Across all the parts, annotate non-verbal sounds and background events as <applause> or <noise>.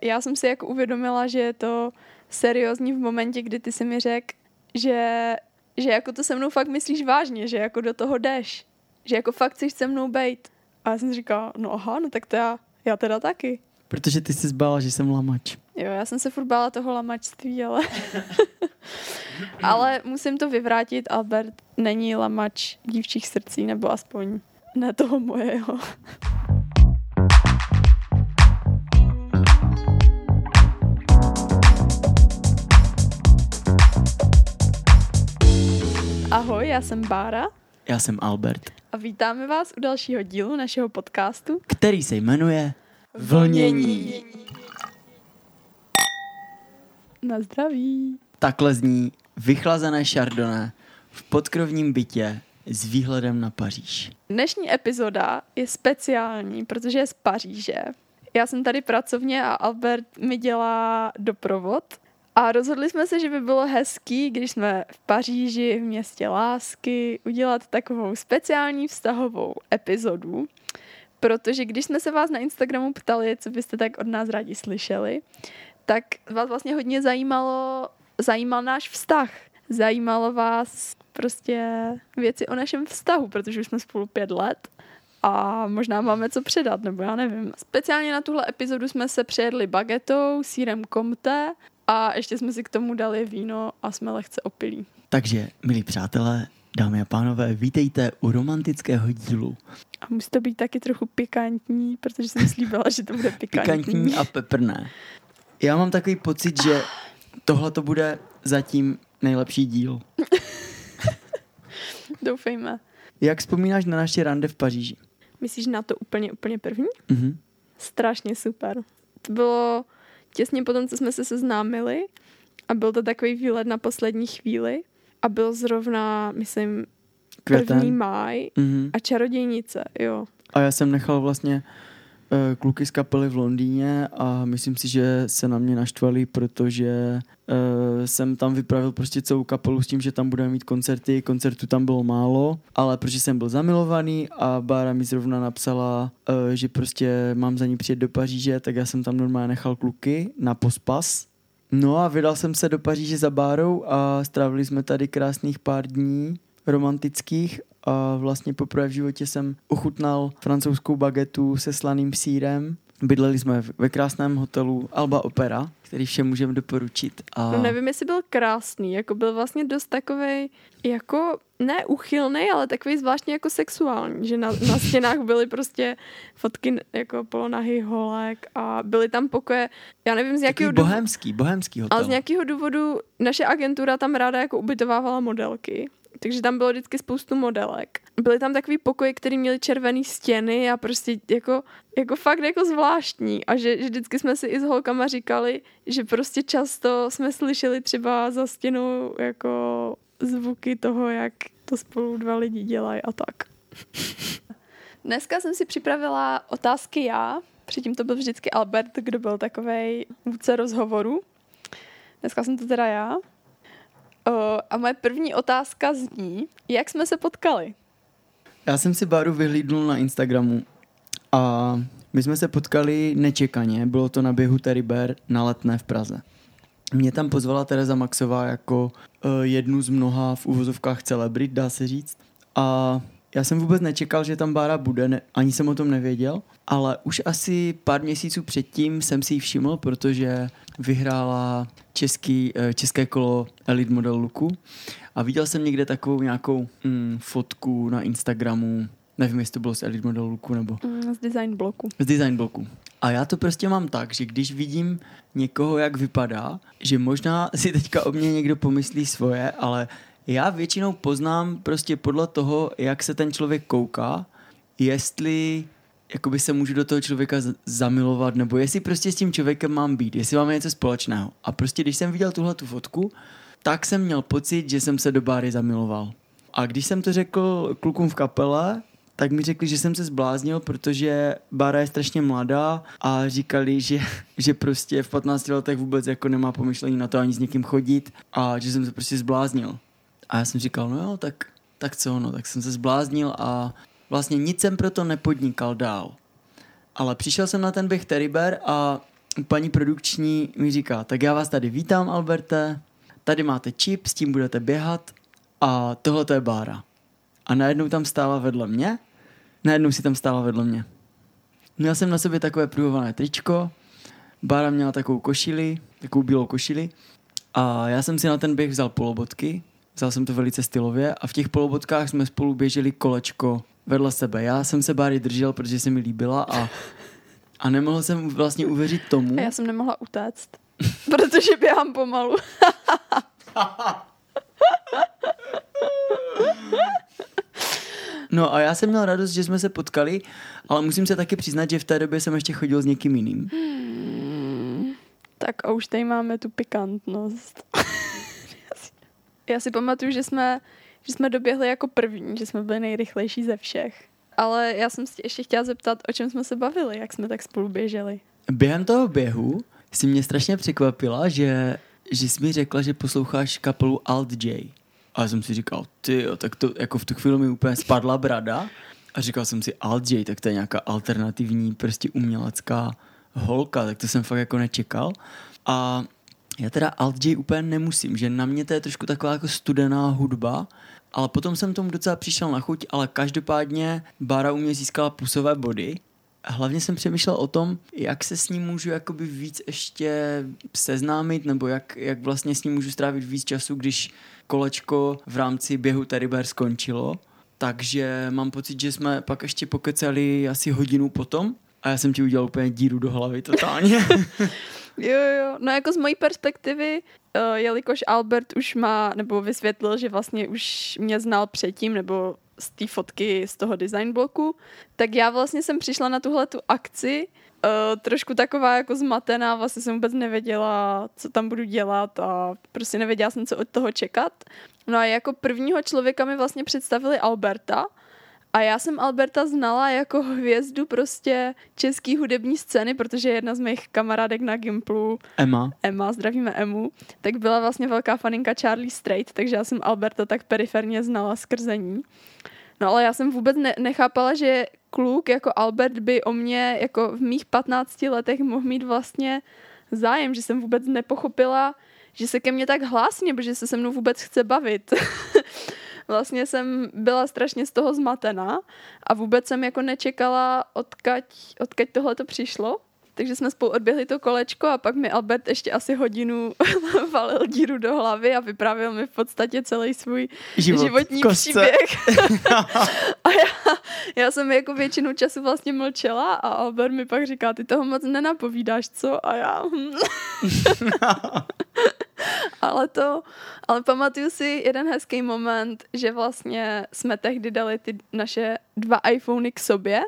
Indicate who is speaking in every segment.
Speaker 1: Já jsem si jako uvědomila, že je to seriózní v momentě, kdy ty si mi řekl, že, že jako to se mnou fakt myslíš vážně, že jako do toho jdeš. Že jako fakt chceš se mnou bejt. A já jsem říkala, no aha, no tak to já, já teda taky.
Speaker 2: Protože ty jsi zbála, že jsem lamač.
Speaker 1: Jo, já jsem se furt bála toho lamačství, ale... <laughs> ale musím to vyvrátit, Albert není lamač dívčích srdcí, nebo aspoň ne toho mojeho. Ahoj, já jsem Bára.
Speaker 2: Já jsem Albert.
Speaker 1: A vítáme vás u dalšího dílu našeho podcastu,
Speaker 2: který se jmenuje Vlnění.
Speaker 1: Na zdraví.
Speaker 2: Takhle zní vychlazené šardoné v podkrovním bytě s výhledem na Paříž.
Speaker 1: Dnešní epizoda je speciální, protože je z Paříže. Já jsem tady pracovně a Albert mi dělá doprovod. A rozhodli jsme se, že by bylo hezký, když jsme v Paříži, v městě lásky, udělat takovou speciální vztahovou epizodu, protože když jsme se vás na Instagramu ptali, co byste tak od nás rádi slyšeli, tak vás vlastně hodně zajímalo, zajímal náš vztah. Zajímalo vás prostě věci o našem vztahu, protože už jsme spolu pět let a možná máme co předat, nebo já nevím. Speciálně na tuhle epizodu jsme se přejedli bagetou, sírem komte a ještě jsme si k tomu dali víno a jsme lehce opilí.
Speaker 2: Takže, milí přátelé, dámy a pánové, vítejte u romantického dílu.
Speaker 1: A musí to být taky trochu pikantní, protože jsem slíbila, že to bude pikantní.
Speaker 2: Pikantní a peprné. Já mám takový pocit, že tohle to bude zatím nejlepší díl. <laughs>
Speaker 1: Doufejme.
Speaker 2: Jak vzpomínáš na naše rande v Paříži?
Speaker 1: Myslíš na to úplně, úplně první?
Speaker 2: Mhm.
Speaker 1: Strašně super. To bylo těsně potom, co jsme se seznámili a byl to takový výlet na poslední chvíli a byl zrovna, myslím,
Speaker 2: Květen.
Speaker 1: první máj
Speaker 2: Mhm.
Speaker 1: a čarodějnice, jo.
Speaker 2: A já jsem nechal vlastně kluky z kapely v Londýně a myslím si, že se na mě naštvali, protože uh, jsem tam vypravil prostě celou kapelu s tím, že tam budeme mít koncerty, koncertů tam bylo málo, ale protože jsem byl zamilovaný a Bára mi zrovna napsala, uh, že prostě mám za ní přijet do Paříže, tak já jsem tam normálně nechal kluky na pospas. No a vydal jsem se do Paříže za Bárou a strávili jsme tady krásných pár dní romantických a vlastně poprvé v životě jsem ochutnal francouzskou bagetu se slaným sírem. Bydleli jsme v- ve krásném hotelu Alba Opera, který všem můžeme doporučit. A
Speaker 1: No nevím, jestli byl krásný, jako byl vlastně dost takovej, jako ne uchylný, ale takový zvláštně jako sexuální, že na, na stěnách byly prostě fotky jako polonahy holek a byly tam pokoje, já nevím z
Speaker 2: takový
Speaker 1: jakého důvodu,
Speaker 2: bohemský, bohemský hotel.
Speaker 1: ale z nějakého důvodu naše agentura tam ráda jako ubytovávala modelky. Takže tam bylo vždycky spoustu modelek. Byly tam takový pokoje, které měly červené stěny a prostě jako, jako fakt jako zvláštní. A že, že vždycky jsme si i s holkama říkali, že prostě často jsme slyšeli třeba za stěnou jako zvuky toho, jak to spolu dva lidi dělají a tak. Dneska jsem si připravila otázky já. Předtím to byl vždycky Albert, kdo byl takovej vůdce rozhovoru. Dneska jsem to teda já. A moje první otázka zní, jak jsme se potkali?
Speaker 2: Já jsem si Báru vyhlídnul na Instagramu a my jsme se potkali nečekaně, bylo to na běhu Terry Bear na letné v Praze. Mě tam pozvala Tereza Maxová jako uh, jednu z mnoha v uvozovkách celebrit, dá se říct. A já jsem vůbec nečekal, že tam Bára bude, ne, ani jsem o tom nevěděl, ale už asi pár měsíců předtím jsem si ji všiml, protože vyhrála český, eh, české kolo Elite Model Looku a viděl jsem někde takovou nějakou mm, fotku na Instagramu, nevím, jestli to bylo z Elite Model Looku nebo
Speaker 1: Mm, Z design bloku.
Speaker 2: z design bloku. A já to prostě mám tak, že když vidím někoho, jak vypadá, že možná si teďka o mě někdo pomyslí svoje, ale já většinou poznám prostě podle toho, jak se ten člověk kouká, jestli jakoby se můžu do toho člověka zamilovat, nebo jestli prostě s tím člověkem mám být, jestli máme něco společného. A prostě když jsem viděl tuhle tu fotku, tak jsem měl pocit, že jsem se do Báry zamiloval. A když jsem to řekl klukům v kapele, tak mi řekli, že jsem se zbláznil, protože Bára je strašně mladá a říkali, že, <laughs> že prostě v 15 letech vůbec jako nemá pomyšlení na to ani s někým chodit a že jsem se prostě zbláznil. A já jsem říkal, no jo, tak, tak co, no, tak jsem se zbláznil a vlastně nic jsem proto nepodnikal dál. Ale přišel jsem na ten běh Terry Bear a paní produkční mi říká, tak já vás tady vítám, Alberte, tady máte čip, s tím budete běhat a tohle to je Bára. A najednou tam stála vedle mě, najednou si tam stála vedle mě. Měl jsem na sobě takové pruhované tričko, Bára měla takovou košili, takovou bílou košili a já jsem si na ten běh vzal polobotky, vzal jsem to velice stylově a v těch polobotkách jsme spolu běželi kolečko vedle sebe. Já jsem se Báry držel, protože se mi líbila a, a nemohl jsem vlastně uvěřit tomu.
Speaker 1: A já jsem nemohla utéct, <laughs> protože běhám pomalu.
Speaker 2: No a já jsem měl radost, že jsme se potkali, ale musím se taky přiznat, že v té době jsem ještě chodil s někým jiným.
Speaker 1: Hmm, tak a už tady máme tu pikantnost. <laughs> já si pamatuju, že jsme, že jsme doběhli jako první, že jsme byli nejrychlejší ze všech. Ale já jsem si ještě chtěla zeptat, o čem jsme se bavili, jak jsme tak spolu běželi.
Speaker 2: Během toho běhu si mě strašně překvapila, že, že jsi mi řekla, že posloucháš kapelu Alt J. A já jsem si říkal, ty tak to jako v tu chvíli mi úplně spadla brada. A říkal jsem si, Alt J, tak to je nějaká alternativní, prostě umělecká holka, tak to jsem fakt jako nečekal. A já teda Alt J úplně nemusím, že na mě to je trošku taková jako studená hudba, ale potom jsem tomu docela přišel na chuť, ale každopádně Bára u mě získala plusové body. Hlavně jsem přemýšlel o tom, jak se s ním můžu jakoby víc ještě seznámit, nebo jak, jak vlastně s ním můžu strávit víc času, když kolečko v rámci běhu Teddy skončilo. Takže mám pocit, že jsme pak ještě pokecali asi hodinu potom a já jsem ti udělal úplně díru do hlavy totálně. <laughs>
Speaker 1: Jo, jo, no jako z mojí perspektivy, uh, jelikož Albert už má, nebo vysvětlil, že vlastně už mě znal předtím, nebo z té fotky z toho design bloku, tak já vlastně jsem přišla na tuhle tu akci uh, trošku taková jako zmatená, vlastně jsem vůbec nevěděla, co tam budu dělat a prostě nevěděla jsem, co od toho čekat. No a jako prvního člověka mi vlastně představili Alberta, a já jsem Alberta znala jako hvězdu prostě český hudební scény, protože jedna z mých kamarádek na Gimplu,
Speaker 2: Emma,
Speaker 1: Emma, zdravíme Emu, tak byla vlastně velká faninka Charlie Strait, takže já jsem Alberta tak periferně znala skrze ní. No ale já jsem vůbec ne- nechápala, že kluk jako Albert by o mě jako v mých 15 letech mohl mít vlastně zájem, že jsem vůbec nepochopila, že se ke mně tak hlásí, nebo že se se mnou vůbec chce bavit. <laughs> vlastně jsem byla strašně z toho zmatená a vůbec jsem jako nečekala, odkaď, odkaď tohle to přišlo. Takže jsme spolu odběhli to kolečko a pak mi Albert ještě asi hodinu <laughs> valil díru do hlavy a vyprávěl mi v podstatě celý svůj Život životní příběh. <laughs> a já, já jsem jako většinu času vlastně mlčela a Albert mi pak říká, ty toho moc nenapovídáš, co? A já... <laughs> Hm. ale pamatuju si jeden hezký moment, že vlastně jsme tehdy dali ty naše dva iPhony k sobě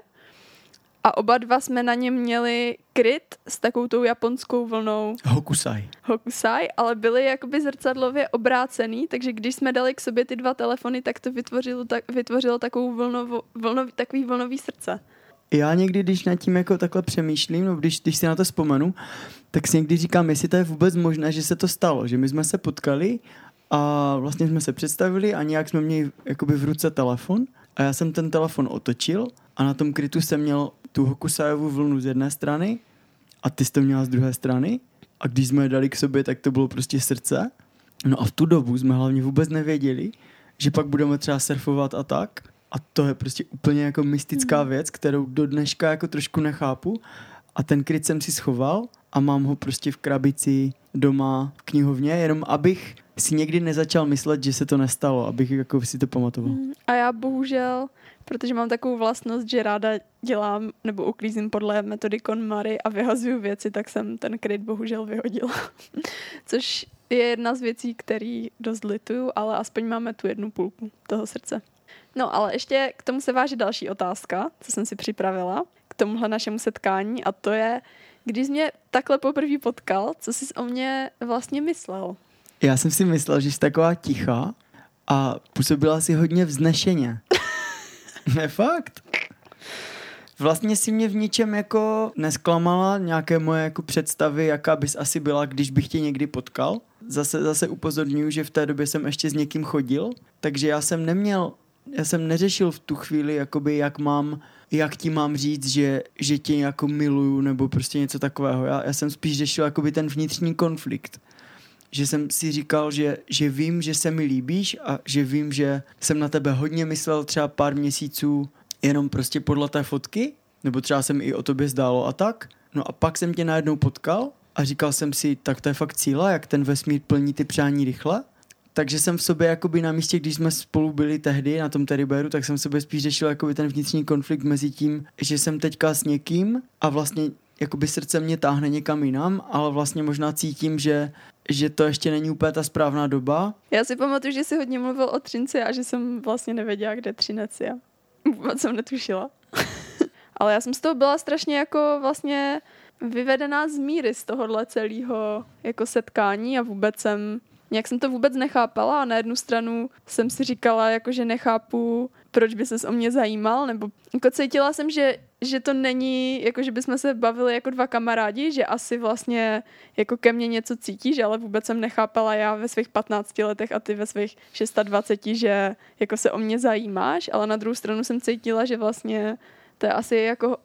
Speaker 1: a oba dva jsme na něm měli kryt s takovou tou japonskou vlnou.
Speaker 2: Hokusai.
Speaker 1: Hokusai, ale byly jakoby zrcadlově obrácený, takže když jsme dali k sobě ty dva telefony, tak to vytvořilo, tak, vytvořilo takovou vlnovo, vlnov, takový vlnový srdce.
Speaker 2: Já někdy, když nad tím jako takhle přemýšlím, no když, když si na to vzpomenu, tak si někdy říkám, jestli to je vůbec možné, že se to stalo, že my jsme se potkali a vlastně jsme se představili a nějak jsme měli jakoby v ruce telefon a já jsem ten telefon otočil a na tom krytu jsem měl tu Hokusajovou vlnu z jedné strany a ty jsi to měla z druhé strany a když jsme je dali k sobě, tak to bylo prostě srdce. No a v tu dobu jsme hlavně vůbec nevěděli, že pak budeme třeba surfovat a tak. A to je prostě úplně jako mystická hmm. věc, kterou do dneška jako trošku nechápu. A ten kryt jsem si schoval a mám ho prostě v krabici doma v knihovně, jenom abych si někdy nezačal myslet, že se to nestalo, abych jako si to pamatoval. Hmm.
Speaker 1: A já bohužel protože mám takovou vlastnost, že ráda dělám nebo uklízím podle metody KonMari a vyhazuju věci, tak jsem ten kryt bohužel vyhodila. <laughs> Což je jedna z věcí, který dost lituju, ale aspoň máme tu jednu půlku toho srdce. No ale ještě k tomu se váží další otázka, co jsem si připravila k tomuhle našemu setkání a to je, když jsi mě takhle poprvé potkal, co jsi o mě vlastně myslel?
Speaker 2: Já jsem si myslel, že jsi taková tichá a působila si hodně vznešeně. <laughs> Ne, fakt. Vlastně si mě v ničem jako nesklamala nějaké moje jako představy, jaká bys asi byla, když bych tě někdy potkal. Zase, zase upozorňuji, že v té době jsem ještě s někým chodil, takže já jsem neměl já jsem neřešil v tu chvíli, jakoby, jak mám, jak ti mám říct, že, že tě jako miluju, nebo prostě něco takového. Já, já jsem spíš řešil jakoby ten vnitřní konflikt. Že jsem si říkal, že, že vím, že se mi líbíš a že vím, že jsem na tebe hodně myslel třeba pár měsíců jenom prostě podle té fotky, nebo třeba jsem i o tobě zdálo a tak. No a pak jsem tě najednou potkal a říkal jsem si, tak to je fakt cíla, jak ten vesmír plní ty přání rychle. Takže jsem v sobě jakoby na místě, když jsme spolu byli tehdy na tom Teriberu, tak jsem v sobě spíš řešil jakoby ten vnitřní konflikt mezi tím, že jsem teďka s někým a vlastně jakoby srdce mě táhne někam jinam, ale vlastně možná cítím, že, že to ještě není úplně ta správná doba.
Speaker 1: Já si pamatuju, že jsi hodně mluvil o Třinci a že jsem vlastně nevěděla, kde Třinec je. Vůbec jsem netušila. <laughs> ale já jsem z toho byla strašně jako vlastně vyvedená z míry z tohohle celého jako setkání a vůbec jsem nějak jsem to vůbec nechápala a na jednu stranu jsem si říkala, jako že nechápu, proč by ses o mě zajímal, nebo jako cítila jsem, že, že to není, jako že bychom se bavili jako dva kamarádi, že asi vlastně jako ke mně něco cítíš, ale vůbec jsem nechápala já ve svých 15 letech a ty ve svých 26, že jako se o mě zajímáš, ale na druhou stranu jsem cítila, že vlastně to je asi jako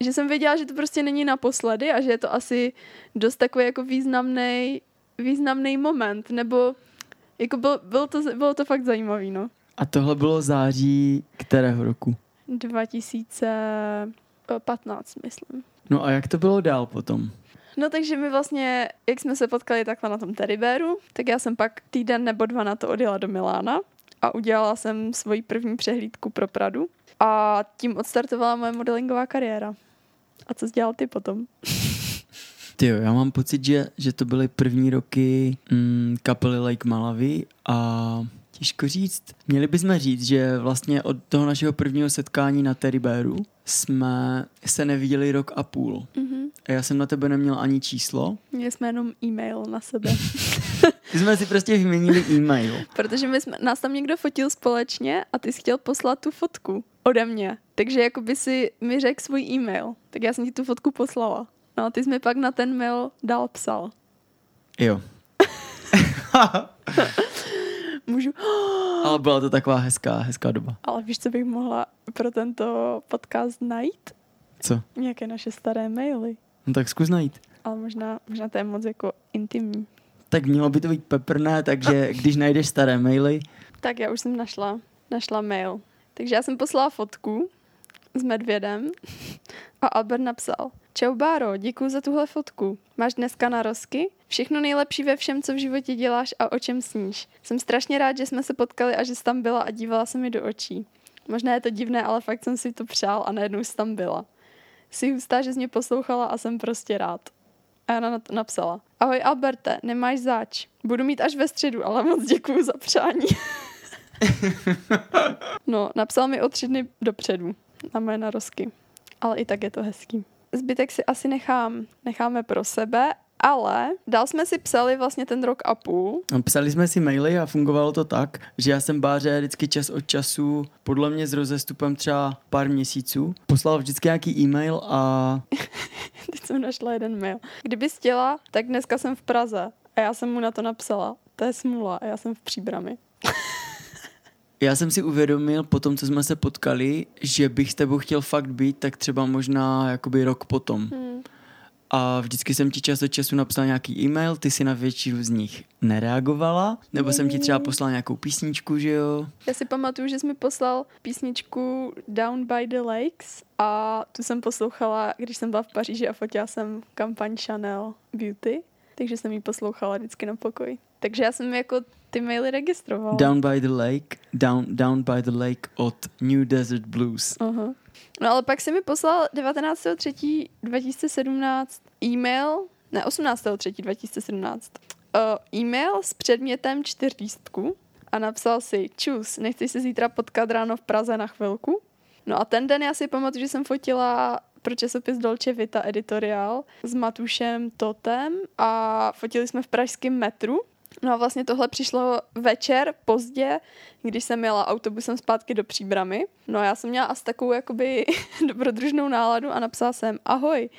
Speaker 1: že jsem věděla, že to prostě není naposledy a že je to asi dost takový jako významný významný moment, nebo jako byl, bylo, to, bylo to fakt zajímavý, no.
Speaker 2: A tohle bylo září kterého roku?
Speaker 1: 2015, myslím.
Speaker 2: No a jak to bylo dál potom?
Speaker 1: No takže my vlastně, jak jsme se potkali takhle na tom Teriberu, tak já jsem pak týden nebo dva na to odjela do Milána a udělala jsem svoji první přehlídku pro Pradu a tím odstartovala moje modelingová kariéra. A co jsi dělal ty potom?
Speaker 2: Ty jo, já mám pocit, že, že to byly první roky mm, kapely Lake Malawi a těžko říct. Měli bychom říct, že vlastně od toho našeho prvního setkání na Bearu jsme se neviděli rok a půl. Mm-hmm. A já jsem na tebe neměl ani číslo.
Speaker 1: Měli jsme jenom e-mail na sebe.
Speaker 2: My <laughs> jsme si prostě vyměnili e-mail.
Speaker 1: Protože my jsme, nás tam někdo fotil společně a ty jsi chtěl poslat tu fotku ode mě. Takže jako by si mi řekl svůj e-mail. Tak já jsem ti tu fotku poslala. No a ty jsi mi pak na ten mail dál psal.
Speaker 2: Jo. <laughs>
Speaker 1: Můžu... <gasps>
Speaker 2: Ale byla to taková hezká, hezká doba.
Speaker 1: Ale víš, co bych mohla pro tento podcast najít?
Speaker 2: Co?
Speaker 1: Nějaké naše staré maily.
Speaker 2: No tak zkus najít.
Speaker 1: Ale možná, možná to je moc jako intimní.
Speaker 2: Tak mělo by to být peprné, takže <laughs> když najdeš staré maily...
Speaker 1: Tak já už jsem našla, našla mail. Takže já jsem poslala fotku s medvědem a Albert napsal Čau Báro, děkuji za tuhle fotku. Máš dneska narozky? Všechno nejlepší ve všem, co v životě děláš a o čem sníš. Jsem strašně rád, že jsme se potkali a že jsi tam byla a dívala se mi do očí. Možná je to divné, ale fakt jsem si to přál a najednou jsi tam byla. Jsi hustá, že jsi mě poslouchala a jsem prostě rád. A Jana na napsala. Ahoj Alberte, nemáš záč. Budu mít až ve středu, ale moc děkuju za přání. <laughs> no, napsal mi o tři dny dopředu na moje narozky. Ale i tak je to hezký zbytek si asi nechám, necháme pro sebe, ale dál jsme si psali vlastně ten rok a půl.
Speaker 2: No, psali jsme si maily a fungovalo to tak, že já jsem Báře vždycky čas od času, podle mě s rozestupem třeba pár měsíců, poslal vždycky nějaký e-mail a... <laughs>
Speaker 1: Teď jsem našla jeden mail. Kdyby chtěla, tak dneska jsem v Praze. A já jsem mu na to napsala. To je smůla a já jsem v Příbrami. <laughs>
Speaker 2: Já jsem si uvědomil po tom, co jsme se potkali, že bych s tebou chtěl fakt být, tak třeba možná jakoby rok potom. Hmm. A vždycky jsem ti čas od času napsal nějaký e-mail, ty si na většinu z nich nereagovala, nebo jsem ti třeba poslal nějakou písničku, že jo?
Speaker 1: Já si pamatuju, že jsi mi poslal písničku Down by the Lakes a tu jsem poslouchala, když jsem byla v Paříži a fotila jsem kampaň Chanel Beauty, takže jsem ji poslouchala vždycky na pokoji. Takže já jsem jako ty maily registroval.
Speaker 2: Down by the Lake, Down, down by the Lake od New Desert Blues.
Speaker 1: Uh-huh. No ale pak si mi poslal 19.3.2017 e-mail, ne 18.3.2017, uh, e-mail s předmětem čtyřlístku a napsal si čus, nechci se zítra potkat ráno v Praze na chvilku? No a ten den já si pamatuju, že jsem fotila pro časopis Dolce Vita editoriál s Matušem Totem a fotili jsme v pražském metru No a vlastně tohle přišlo večer, pozdě, když jsem jela autobusem zpátky do Příbramy. No a já jsem měla asi takovou jakoby <laughs> dobrodružnou náladu a napsala jsem ahoj,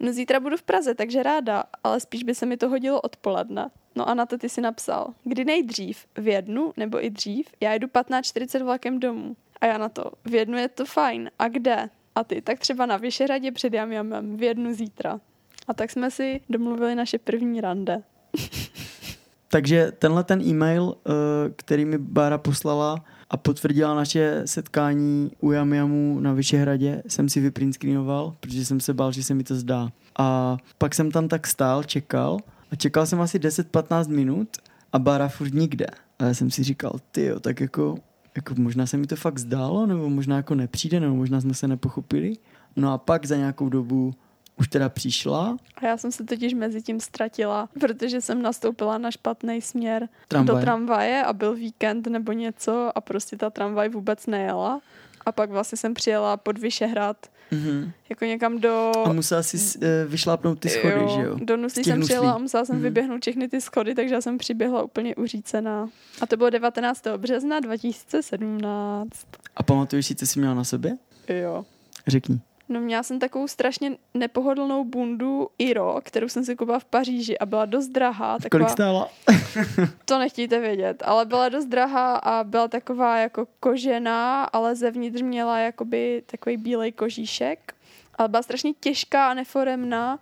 Speaker 1: no zítra budu v Praze, takže ráda, ale spíš by se mi to hodilo odpoledne. No a na to ty si napsal, kdy nejdřív, v jednu nebo i dřív, já jedu 15.40 vlakem domů. A já na to, v jednu je to fajn, a kde? A ty, tak třeba na Vyšehradě před Jamjamem, v jednu zítra. A tak jsme si domluvili naše první rande. <laughs>
Speaker 2: Takže tenhle ten e-mail, eh, který mi Bára poslala a potvrdila naše setkání u Jamjamu na Vyšehradě, jsem si vyprintscreenoval, protože jsem se bál, že se mi to zdá. A pak jsem tam tak stál, čekal a čekal jsem asi 10-15 minut a Bára furt nikde. A já jsem si říkal, ty tak jako, jako možná se mi to fakt zdálo, nebo možná jako nepřijde, nebo možná jsme se nepochopili. No a pak za nějakou dobu už teda přišla.
Speaker 1: A já jsem se totiž mezi tím ztratila, protože jsem nastoupila na špatný směr
Speaker 2: Tramvaj.
Speaker 1: do tramvaje a byl víkend nebo něco a prostě ta tramvaj vůbec nejela. A pak vlastně jsem přijela pod Vyšehrad,
Speaker 2: Mhm.
Speaker 1: jako někam do...
Speaker 2: A musela si uh, vyšlápnout ty schody,
Speaker 1: jo,
Speaker 2: že jo?
Speaker 1: Do Nuslí
Speaker 2: těch
Speaker 1: jsem přijela a musela jsem
Speaker 2: Mhm.
Speaker 1: vyběhnout všechny ty schody, takže já jsem přiběhla úplně uřícená. A to bylo 19. března 2017.
Speaker 2: A pamatuješ si, co jsi měla na sobě?
Speaker 1: Jo.
Speaker 2: Řekni.
Speaker 1: No měla jsem takovou strašně nepohodlnou bundu Iro, kterou jsem si koupila v Paříži a byla dost drahá.
Speaker 2: Kolik
Speaker 1: Taková,
Speaker 2: stála? <laughs>
Speaker 1: to nechtějte vědět, ale byla dost drahá a byla taková jako kožená, ale zevnitř měla jakoby takový bílej kožíšek. Ale byla strašně těžká a neforemná.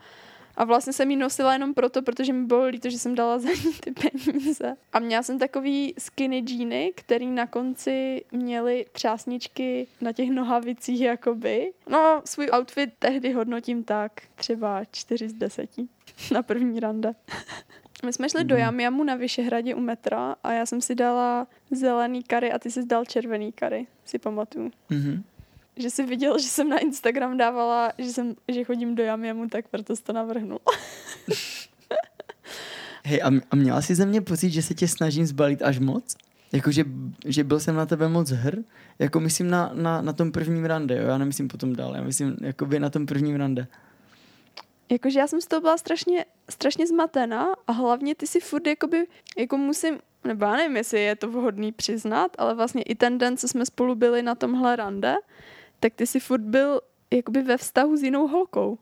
Speaker 1: A vlastně jsem ji nosila jenom proto, protože mi bylo líto, že jsem dala za ní ty peníze. A měla jsem takový skinny džíny, který na konci měly třásničky na těch nohavicích jakoby. No, svůj outfit tehdy hodnotím tak, třeba 4 z 10 <laughs> na první rande. <laughs> My jsme šli do
Speaker 2: Mhm.
Speaker 1: Jamjamu na Vyšehradě u metra a já jsem si dala zelený kary a ty jsi dal červený kary, si pamatuju.
Speaker 2: Mhm.
Speaker 1: Že jsi viděl, že jsem na Instagram dávala, že, jsem, že chodím do Jamjamu, tak proto jsi to navrhnul. <laughs>
Speaker 2: Hej, a, a měla jsi ze mě pocit, že se tě snažím zbalit až moc? Jako, že, že byl jsem na tebe moc hr? Jako myslím na, na, na tom prvním rande, jo? Já nemyslím potom dál, já myslím jakoby na tom prvním rande.
Speaker 1: Jakože já jsem z toho byla strašně, strašně zmatená a hlavně ty si furt jakoby, jako musím, nebo já nevím, jestli je to vhodný přiznat, ale vlastně i ten den, co jsme spolu byli na tomhle rande, tak ty si furt byl jakoby ve vztahu s jinou holkou.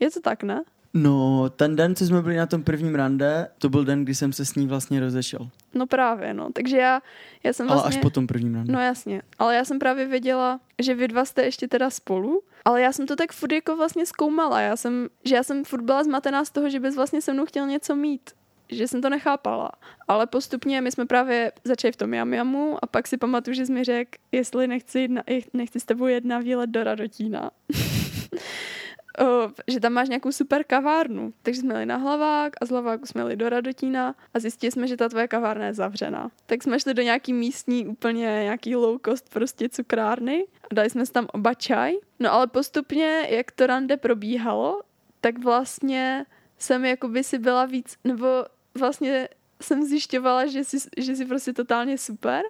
Speaker 1: Je to tak, ne?
Speaker 2: No, ten den, co jsme byli na tom prvním rande, to byl den, kdy jsem se s ní vlastně rozešel.
Speaker 1: No právě, no. Takže já, já jsem
Speaker 2: Ale
Speaker 1: vlastně...
Speaker 2: až po tom prvním rande.
Speaker 1: No jasně, ale já jsem právě věděla, že vy dva jste ještě teda spolu, ale já jsem to tak furt jako vlastně zkoumala, já jsem, že já jsem furt byla zmatená z toho, že bys vlastně se mnou chtěl něco mít, že jsem to nechápala. Ale postupně my jsme právě začali v tom Jamjamu a pak si pamatuju, že jsi mi řekl, jestli nechci, jedna, nechci s tebou jedna výlet do Radotína. <laughs> O, že tam máš nějakou super kavárnu. Takže jsme jeli na hlavák a z hlaváku jsme jeli do Radotína a zjistili jsme, že ta tvoje kavárna je zavřená. Tak jsme šli do nějaký místní úplně nějaký low cost prostě cukrárny a dali jsme si tam oba čaj. No ale postupně, jak to rande probíhalo, tak vlastně jsem jakoby si byla víc, nebo vlastně jsem zjišťovala, že jsi, že jsi prostě totálně super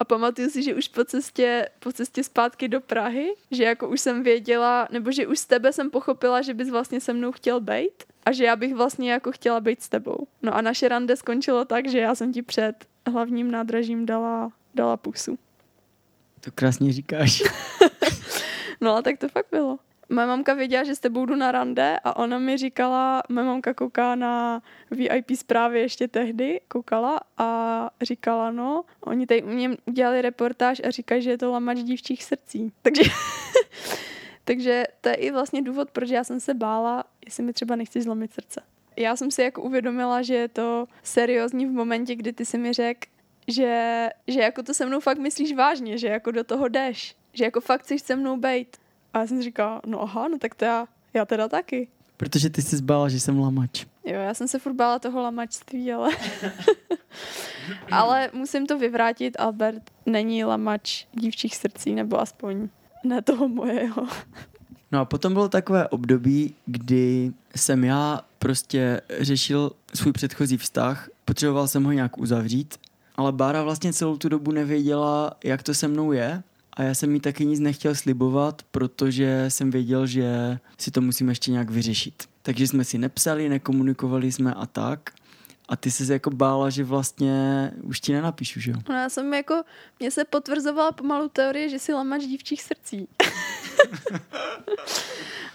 Speaker 1: a pamatuju si, že už po cestě, po cestě zpátky do Prahy, že jako už jsem věděla, nebo že už z tebe jsem pochopila, že bys vlastně se mnou chtěl bejt a že já bych vlastně jako chtěla být s tebou. No a naše rande skončilo tak, že já jsem ti před hlavním nádražím dala, dala pusu.
Speaker 2: To krásně říkáš. <laughs>
Speaker 1: No a tak to fakt bylo. Moje mamka věděla, že s tebou jdu na rande a ona mi říkala, moje mamka kouká na VIP zprávy ještě tehdy, koukala a říkala, no, oni tady u mě udělali reportáž a říkají, že je to lamač dívčích srdcí. Takže, <laughs> takže to je i vlastně důvod, proč já jsem se bála, jestli mi třeba nechci zlomit srdce. Já jsem si jako uvědomila, že je to seriózní v momentě, kdy ty si mi řekl, že, že jako to se mnou fakt myslíš vážně, že jako do toho jdeš, že jako fakt chceš se mnou bejt. A já jsem si říkala, no aha, no tak to já, já teda taky.
Speaker 2: Protože ty jsi zbála, že jsem lamač.
Speaker 1: Jo, já jsem se furt bála toho lamačství, ale... <laughs> ale musím to vyvrátit, Albert není lamač dívčích srdcí, nebo aspoň ne toho mojeho.
Speaker 2: No a potom bylo takové období, kdy jsem já prostě řešil svůj předchozí vztah, potřeboval jsem ho nějak uzavřít, ale Bára vlastně celou tu dobu nevěděla, jak to se mnou je a já jsem jí taky nic nechtěl slibovat, protože jsem věděl, že si to musím ještě nějak vyřešit. Takže jsme si nepsali, nekomunikovali jsme a tak. A ty jsi se jako bála, že vlastně už ti nenapíšu, že jo?
Speaker 1: No já jsem jako, mně se potvrzovala pomalu teorie, že si lamač dívčích srdcí. <laughs>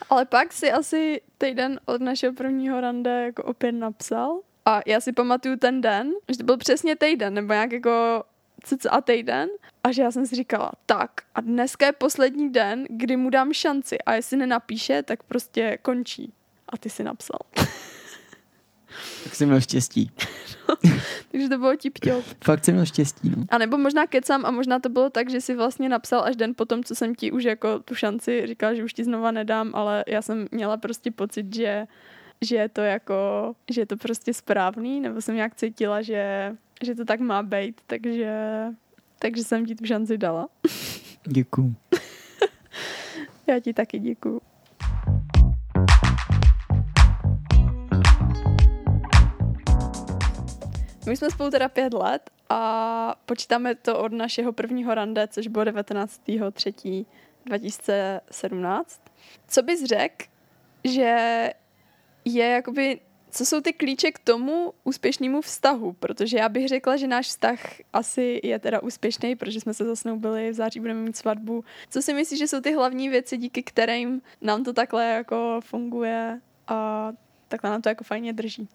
Speaker 1: Ale pak si asi týden od našeho prvního rande jako opět napsal A já si pamatuju ten den, že to byl přesně týden, nebo nějak jako a týden a že já jsem si říkala, tak a dneska je poslední den, kdy mu dám šanci a jestli nenapíše, tak prostě končí. A ty si napsal. <laughs>
Speaker 2: Tak jsem měl štěstí. <laughs>
Speaker 1: no, takže to bylo tipťop. <laughs>
Speaker 2: Fakt jsem měl štěstí, no.
Speaker 1: A nebo možná kecám a možná to bylo tak, že si vlastně napsal až den potom, co jsem ti už jako tu šanci říkal, že už ti znova nedám, ale já jsem měla prostě pocit, že že je to jako, že je to prostě správný, nebo jsem nějak cítila, že, že to tak má být, takže, takže jsem ti tu šanci dala. <laughs>
Speaker 2: Děkuju.
Speaker 1: Já ti taky děkuju. My jsme spolu teda pět let a počítáme to od našeho prvního rande, což bylo 19.3.2017. Co bys řekl, že je jakoby, co jsou ty klíče k tomu úspěšnému vztahu, protože já bych řekla, že náš vztah asi je teda úspěšný, protože jsme se zasnoubili, v září budeme mít svatbu. Co si myslíš, že jsou ty hlavní věci, díky kterým nám to takhle jako funguje a takhle nám to jako fajně drží?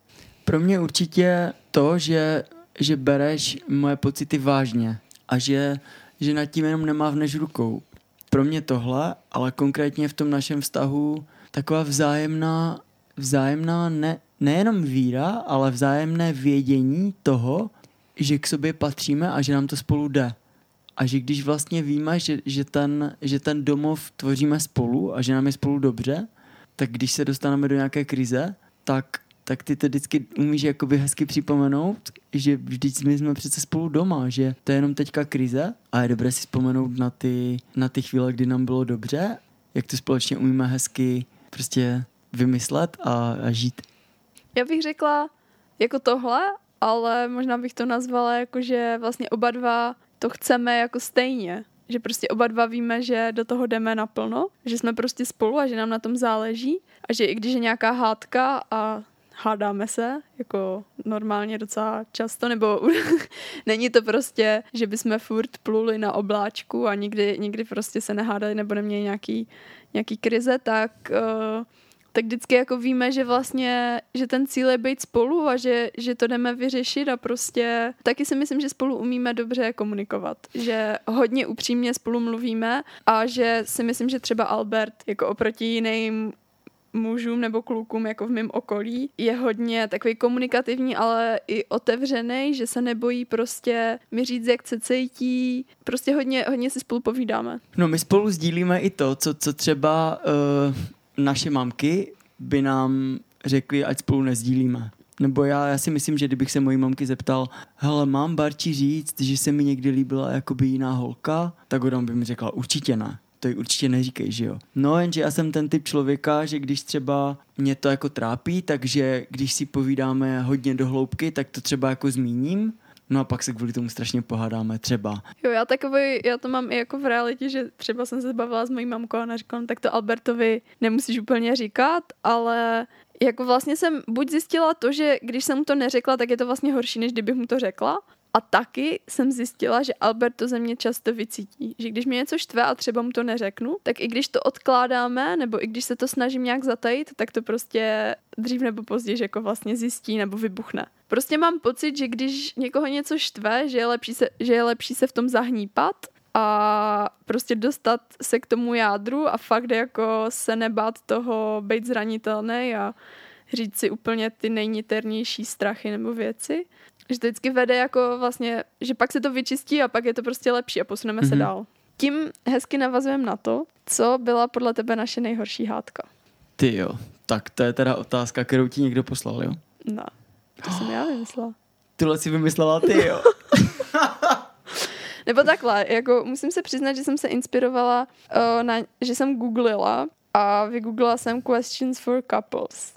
Speaker 2: Pro mě určitě to, že, že bereš moje pocity vážně a že, že nad tím jenom nemávneš rukou. Pro mě tohle, ale konkrétně v tom našem vztahu taková vzájemná vzájemná ne, nejenom víra, ale vzájemné vědění toho, že k sobě patříme a že nám to spolu jde. A že když vlastně víme, že, že, ten, že ten domov tvoříme spolu a že nám je spolu dobře, tak když se dostaneme do nějaké krize, tak, tak ty to vždycky umíš jakoby hezky připomenout, že vždyť my jsme přece spolu doma, že to je jenom teďka krize a je dobré si vzpomenout na ty, na ty chvíle, kdy nám bylo dobře, jak to společně umíme hezky prostě vymyslet a, a žít.
Speaker 1: Já bych řekla jako tohle, ale možná bych to nazvala jako, že vlastně oba dva to chceme jako stejně. Že prostě oba dva víme, že do toho jdeme naplno, že jsme prostě spolu a že nám na tom záleží a že i když je nějaká hádka a hádáme se, jako normálně docela často, nebo <laughs> není to prostě, že bychom furt pluli na obláčku a nikdy, nikdy prostě se nehádali nebo neměli nějaký, nějaký krize, tak uh, tak vždycky jako víme, že vlastně, že ten cíl je být spolu a že, že to jdeme vyřešit a prostě taky si myslím, že spolu umíme dobře komunikovat, že hodně upřímně spolu mluvíme a že si myslím, že třeba Albert jako oproti jiným mužům nebo klukům jako v mém okolí je hodně takový komunikativní, ale i otevřený, že se nebojí prostě mi říct, jak se cítí. Prostě hodně, hodně si spolu povídáme.
Speaker 2: No my spolu sdílíme i to, co, co třeba uh naše mamky by nám řekli, ať spolu nezdílíme. Nebo já, já si myslím, že kdybych se mojí mamky zeptal, hele, mám Barči říct, že se mi někdy líbila jakoby jiná holka, tak ona by mi řekla, určitě ne. To ji určitě neříkej, že jo. No jenže já jsem ten typ člověka, že když třeba mě to jako trápí, takže když si povídáme hodně do hloubky, tak to třeba jako zmíním, No a pak se kvůli tomu strašně pohádáme, třeba.
Speaker 1: Jo, já takový, já to mám i jako v realitě, že třeba jsem se bavila s mojí mamkou a ona no, tak to Albertovi nemusíš úplně říkat, ale jako vlastně jsem buď zjistila to, že když jsem mu to neřekla, tak je to vlastně horší, než kdybych mu to řekla, a taky jsem zjistila, že Albert to ze mě často vycítí. Že když mě něco štve a třeba mu to neřeknu, tak i když to odkládáme, nebo i když se to snažím nějak zatajit, tak to prostě dřív nebo později jako vlastně zjistí nebo vybuchne. Prostě mám pocit, že když někoho něco štve, že je lepší se, že je lepší se v tom zahnípat a prostě dostat se k tomu jádru a fakt jako se nebát toho být zranitelný a říct si úplně ty nejniternější strachy nebo věci. Že to vždycky vede jako vlastně, že pak se to vyčistí a pak je to prostě lepší a posuneme mm-hmm. se mhm. dál. Tím hezky navazujeme na to, co byla podle tebe naše nejhorší hádka.
Speaker 2: Ty jo, tak to je teda otázka, kterou ti někdo poslal, jo?
Speaker 1: No, to jsem já vymyslela. <gasps>
Speaker 2: Tyhle si vymyslela ty, jo? <laughs>
Speaker 1: Nebo takhle, jako musím se přiznat, že jsem se inspirovala, uh, na, že jsem googlila a vygooglila jsem questions for couples.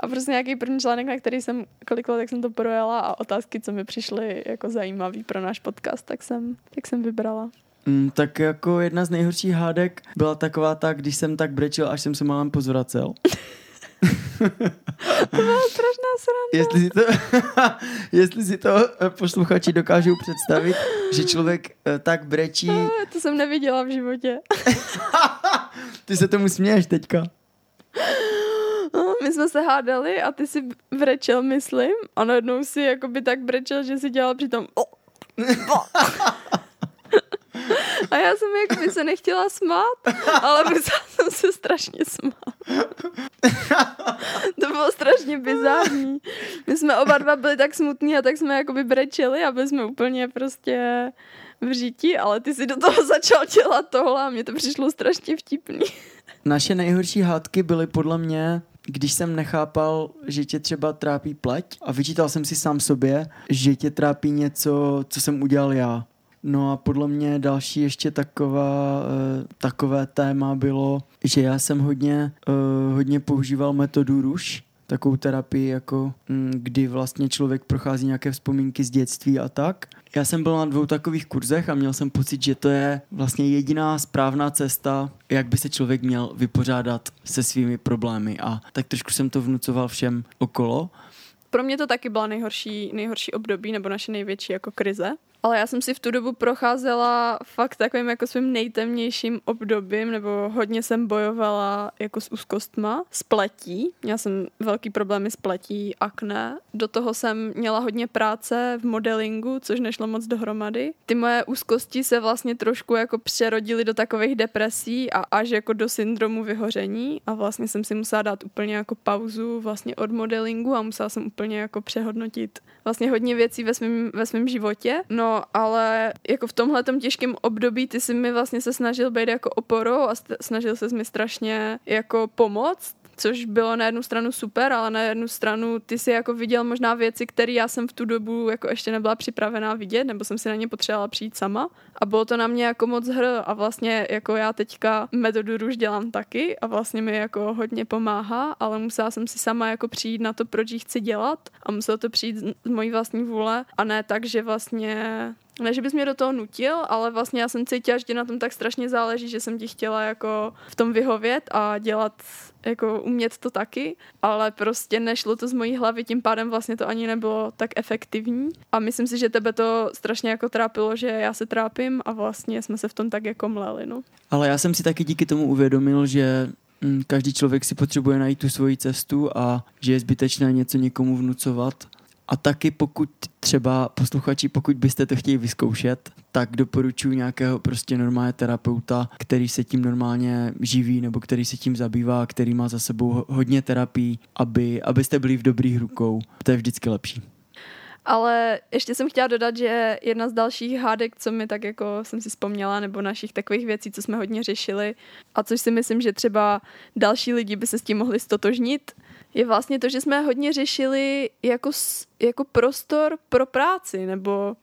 Speaker 1: A prostě nějaký první článek, na který jsem klikla, tak jsem to projela a otázky, co mi přišly jako zajímavý pro náš podcast, tak jsem, tak jsem vybrala.
Speaker 2: Mm, tak jako jedna z nejhorších hádek byla taková ta, když jsem tak brečil, až jsem se málem pozvracel. <laughs>
Speaker 1: to byla strašná sranda.
Speaker 2: Jestli si to, <laughs> jestli si to eh, posluchači dokážou představit, že člověk eh, tak brečí...
Speaker 1: To jsem neviděla v životě. <laughs>
Speaker 2: Ty se tomu směješ teďka. <laughs>
Speaker 1: my jsme se hádali a ty si brečel, myslím, a najednou si jakoby tak brečel, že si dělal přitom <laughs> a já jsem jako by se nechtěla smát, ale musela jsem se strašně smát. to bylo strašně bizární. My jsme oba dva byli tak smutní a tak jsme jakoby brečeli a byli jsme úplně prostě v říti, ale ty si do toho začal dělat tohle a mně to přišlo strašně vtipný.
Speaker 2: Naše nejhorší hádky byly podle mě když jsem nechápal, že tě třeba trápí pleť a vyčítal jsem si sám sobě, že tě trápí něco, co jsem udělal já. No a podle mě další ještě taková, uh, takové téma bylo, že já jsem hodně, uh, hodně používal metodu ruš, takovou terapii, jako mm, kdy vlastně člověk prochází nějaké vzpomínky z dětství a tak. Já jsem byl na dvou takových kurzech a měl jsem pocit, že to je vlastně jediná správná cesta, jak by se člověk měl vypořádat se svými problémy a tak trošku jsem to vnucoval všem okolo.
Speaker 1: Pro mě to taky byla nejhorší, nejhorší období nebo naše největší jako krize, ale já jsem si v tu dobu procházela fakt takovým jako svým nejtemnějším obdobím, nebo hodně jsem bojovala jako s úzkostma, s pletí. Měla jsem velký problémy s pletí, akné. Do toho jsem měla hodně práce v modelingu, což nešlo moc dohromady. Ty moje úzkosti se vlastně trošku jako přerodily do takových depresí a až jako do syndromu vyhoření a vlastně jsem si musela dát úplně jako pauzu vlastně od modelingu a musela jsem úplně jako přehodnotit vlastně hodně věcí ve svém ve svém životě. No, ale jako v tomhle těžkém období ty si mi vlastně se snažil být jako oporou a snažil se mi strašně jako pomoct což bylo na jednu stranu super, ale na jednu stranu ty si jako viděl možná věci, které já jsem v tu dobu jako ještě nebyla připravená vidět, nebo jsem si na ně potřebovala přijít sama. A bylo to na mě jako moc hr a vlastně jako já teďka metodu růž dělám taky a vlastně mi jako hodně pomáhá, ale musela jsem si sama jako přijít na to, proč ji chci dělat a muselo to přijít z mojí vlastní vůle a ne tak, že vlastně ne, že bys mě do toho nutil, ale vlastně já jsem cítila, že na tom tak strašně záleží, že jsem ti chtěla jako v tom vyhovět a dělat, jako umět to taky, ale prostě nešlo to z mojí hlavy, tím pádem vlastně to ani nebylo tak efektivní a myslím si, že tebe to strašně jako trápilo, že já se trápím a vlastně jsme se v tom tak jako mleli, no.
Speaker 2: Ale já jsem si taky díky tomu uvědomil, že mm, každý člověk si potřebuje najít tu svoji cestu a že je zbytečné něco někomu vnucovat a taky pokud třeba posluchači, pokud byste to chtěli vyzkoušet, tak doporučuji nějakého prostě normálně terapeuta, který se tím normálně živí nebo který se tím zabývá, který má za sebou hodně terapií, aby, abyste byli v dobrých rukou. To je vždycky lepší.
Speaker 1: Ale ještě jsem chtěla dodat, že jedna z dalších hádek, co mi tak jako jsem si vzpomněla, nebo našich takových věcí, co jsme hodně řešili, a což si myslím, že třeba další lidi by se s tím mohli stotožnit, je vlastně to, že jsme hodně řešili jako, jako prostor pro práci, nebo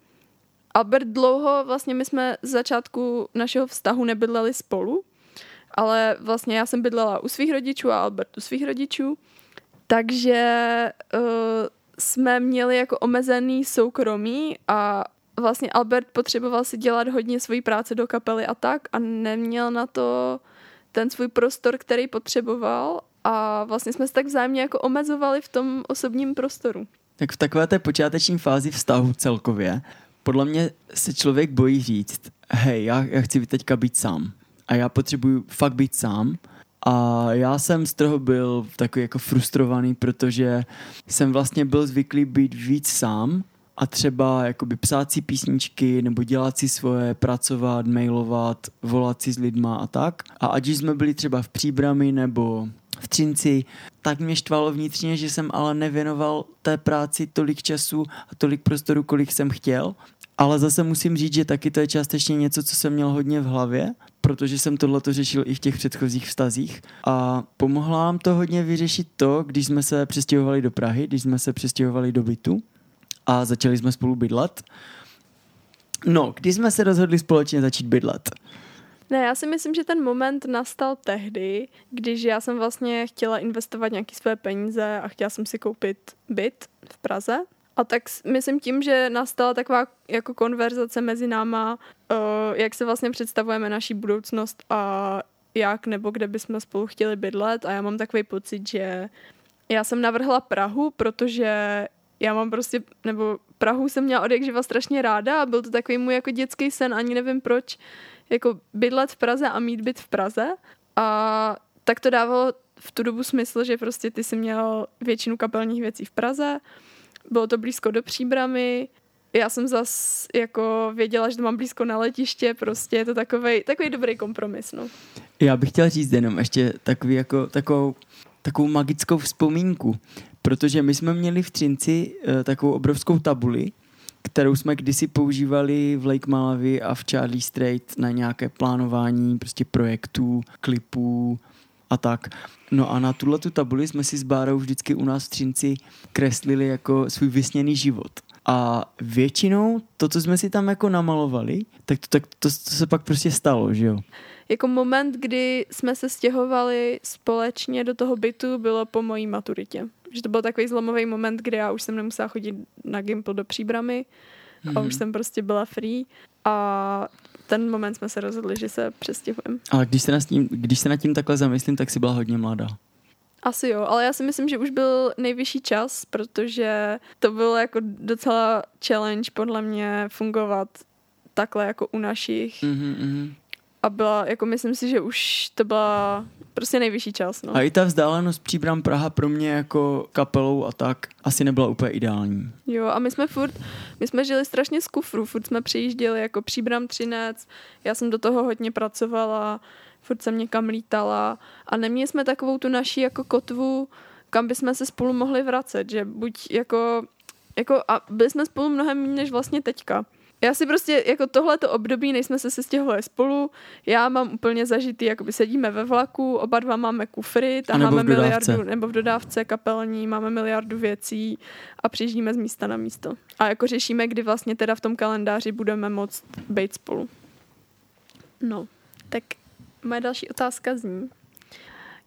Speaker 1: Albert dlouho, vlastně my jsme z začátku našeho vztahu nebydleli spolu, ale vlastně já jsem bydlela u svých rodičů a Albert u svých rodičů, takže uh, jsme měli jako omezený soukromí a vlastně Albert potřeboval si dělat hodně svojí práce do kapely a tak a neměl na to ten svůj prostor, který potřeboval a vlastně jsme se tak vzájemně jako omezovali v tom osobním prostoru.
Speaker 2: Tak v takové té počáteční fázi vztahu celkově, podle mě se člověk bojí říct, hej, já, já chci teďka být sám a já potřebuju fakt být sám a já jsem z toho byl takový jako frustrovaný, protože jsem vlastně byl zvyklý být víc sám a třeba jakoby psát si písničky nebo dělat si svoje, pracovat, mailovat, volat si s lidma a tak. A ať jsme byli třeba v příbrami nebo v Třinci, tak mě štvalo vnitřně, že jsem ale nevěnoval té práci tolik času a tolik prostoru, kolik jsem chtěl. Ale zase musím říct, že taky to je částečně něco, co jsem měl hodně v hlavě, protože jsem tohle řešil i v těch předchozích vztazích. A pomohla nám to hodně vyřešit to, když jsme se přestěhovali do Prahy, když jsme se přestěhovali do bytu a začali jsme spolu bydlet. No, když jsme se rozhodli společně začít bydlet,
Speaker 1: ne, já si myslím, že ten moment nastal tehdy, když já jsem vlastně chtěla investovat nějaké své peníze a chtěla jsem si koupit byt v Praze. A tak myslím tím, že nastala taková jako konverzace mezi náma, uh, jak se vlastně představujeme naší budoucnost a jak nebo kde bychom spolu chtěli bydlet a já mám takový pocit, že já jsem navrhla Prahu, protože já mám prostě, nebo Prahu jsem měla od jak živa strašně ráda a byl to takový můj jako dětský sen, ani nevím proč, jako bydlet v Praze a mít byt v Praze. A tak to dávalo v tu dobu smysl, že prostě ty jsi měl většinu kapelních věcí v Praze, bylo to blízko do příbramy, já jsem zas jako věděla, že to mám blízko na letiště, prostě je to takový takový dobrý kompromis, no.
Speaker 2: Já bych chtěl říct jenom ještě takový jako, takovou, takovou magickou vzpomínku, protože my jsme měli v Třinci uh, takovou obrovskou tabuli, kterou jsme kdysi používali v Lake Malawi a v Charlie Strait na nějaké plánování prostě projektů, klipů a tak. No a na tuhle tu tabuli jsme si s Bárou vždycky u nás v Třinci kreslili jako svůj vysněný život. A většinou to, co jsme si tam jako namalovali, tak to, tak to, to se pak prostě stalo, že jo?
Speaker 1: Jako moment, kdy jsme se stěhovali společně do toho bytu, bylo po mojí maturitě. Že to byl takový zlomový moment, kdy já už jsem nemusela chodit na Gimple do příbramy a mm-hmm. už jsem prostě byla free a ten moment jsme se rozhodli, že se přestěhujeme.
Speaker 2: Ale když se, nad tím, když se nad tím takhle zamyslím, tak si byla hodně mladá.
Speaker 1: Asi jo, ale já si myslím, že už byl nejvyšší čas, protože to bylo jako docela challenge podle mě fungovat takhle jako u našich.
Speaker 2: Mm-hmm.
Speaker 1: A byla, jako myslím si, že už to byla prostě nejvyšší čas. No.
Speaker 2: A i ta vzdálenost Příbram Praha pro mě jako kapelou a tak asi nebyla úplně ideální.
Speaker 1: Jo, a my jsme furt, my jsme žili strašně z kufru, furt jsme přijížděli jako Příbram Třinec, já jsem do toho hodně pracovala, furt jsem někam lítala a neměli jsme takovou tu naší jako kotvu, kam bychom se spolu mohli vracet, že buď jako, jako a byli jsme spolu mnohem méně než vlastně teďka. Já si prostě jako tohleto období, než jsme se sestěhovali spolu, já mám úplně zažitý, jakoby sedíme ve vlaku, oba dva máme kufry, máme miliardu, nebo v dodávce kapelní, máme miliardu věcí a přijíždíme z místa na místo. A jako řešíme, kdy vlastně teda v tom kalendáři budeme moct být spolu. No, tak moje další otázka zní,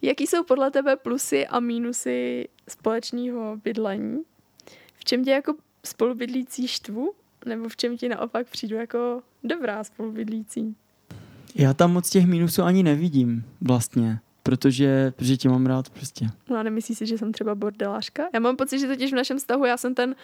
Speaker 1: jaký jsou podle tebe plusy a mínusy společného bydlení? V čem tě jako spolubydlící štvu? Nebo v čem ti naopak přijdu jako dobrá spolubydlící?
Speaker 2: Já tam moc těch mínusů ani nevidím vlastně, protože, protože tě mám rád prostě.
Speaker 1: No a nemyslíš si, že jsem třeba bordelářka? Já mám pocit, že totiž v našem vztahu já jsem ten,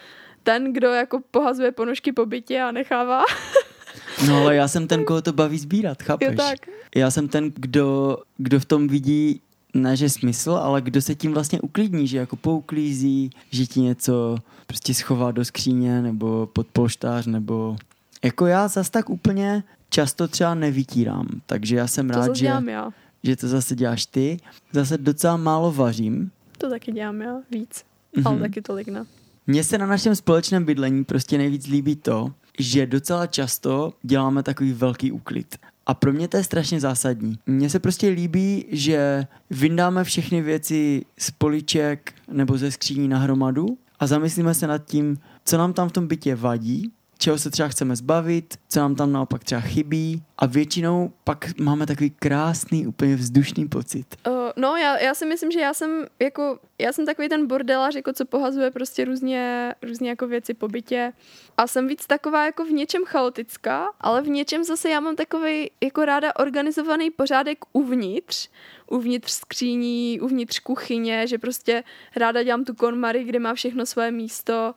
Speaker 1: ten kdo jako pohazuje ponožky po bytě a nechává <laughs>
Speaker 2: No ale já jsem ten, koho to baví sbírat, chápeš?
Speaker 1: Jo, tak.
Speaker 2: Já jsem ten, kdo, kdo v tom vidí ne, že smysl, ale kdo se tím vlastně uklidní, že jako pouklízí, že ti něco prostě schová do skříně nebo pod polštář, nebo jako já zas tak úplně často třeba nevytírám, takže já jsem
Speaker 1: to
Speaker 2: rád, že,
Speaker 1: já.
Speaker 2: že to zase děláš ty. Zase docela málo vařím.
Speaker 1: To taky dělám já, víc, mm-hmm. ale taky tolik ne.
Speaker 2: Mně se na našem společném bydlení prostě nejvíc líbí to, že docela často děláme takový velký úklid. A pro mě to je strašně zásadní. Mně se prostě líbí, že vyndáme všechny věci z poliček nebo ze skříní na hromadu a zamyslíme se nad tím, co nám tam v tom bytě vadí, čeho se třeba chceme zbavit, co nám tam naopak třeba chybí. A většinou pak máme takový krásný, úplně vzdušný pocit.
Speaker 1: Uh, no, já, já si myslím, že já jsem jako, já jsem takový ten bordelář, jako co pohazuje prostě různě, různě jako věci po bytě. A jsem víc taková jako v něčem chaotická, ale v něčem zase já mám takový jako ráda organizovaný pořádek uvnitř, uvnitř skříní, uvnitř kuchyně, že prostě ráda dělám tu konmary, kde má všechno své místo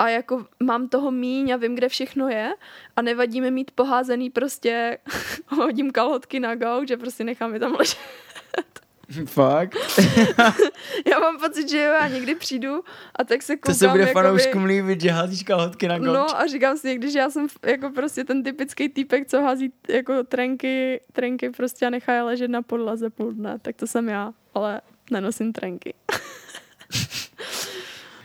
Speaker 1: a jako mám toho míň a vím, kde všechno je a nevadí mi mít poházený prostě <laughs> hodím kalhotky na gauč že prostě nechám je tam ležet.
Speaker 2: Fakt? <laughs>
Speaker 1: já mám pocit, že jo, já někdy přijdu a tak se koukám.
Speaker 2: To se bude
Speaker 1: jakoby...
Speaker 2: fanouškům líbit, že házíš kalhotky na gauč.
Speaker 1: No a říkám si někdy, že já jsem jako prostě ten typický týpek, co hází jako trenky, trenky prostě a nechá je ležet na podlaze půl dne, tak to jsem já, ale nenosím trenky. <laughs>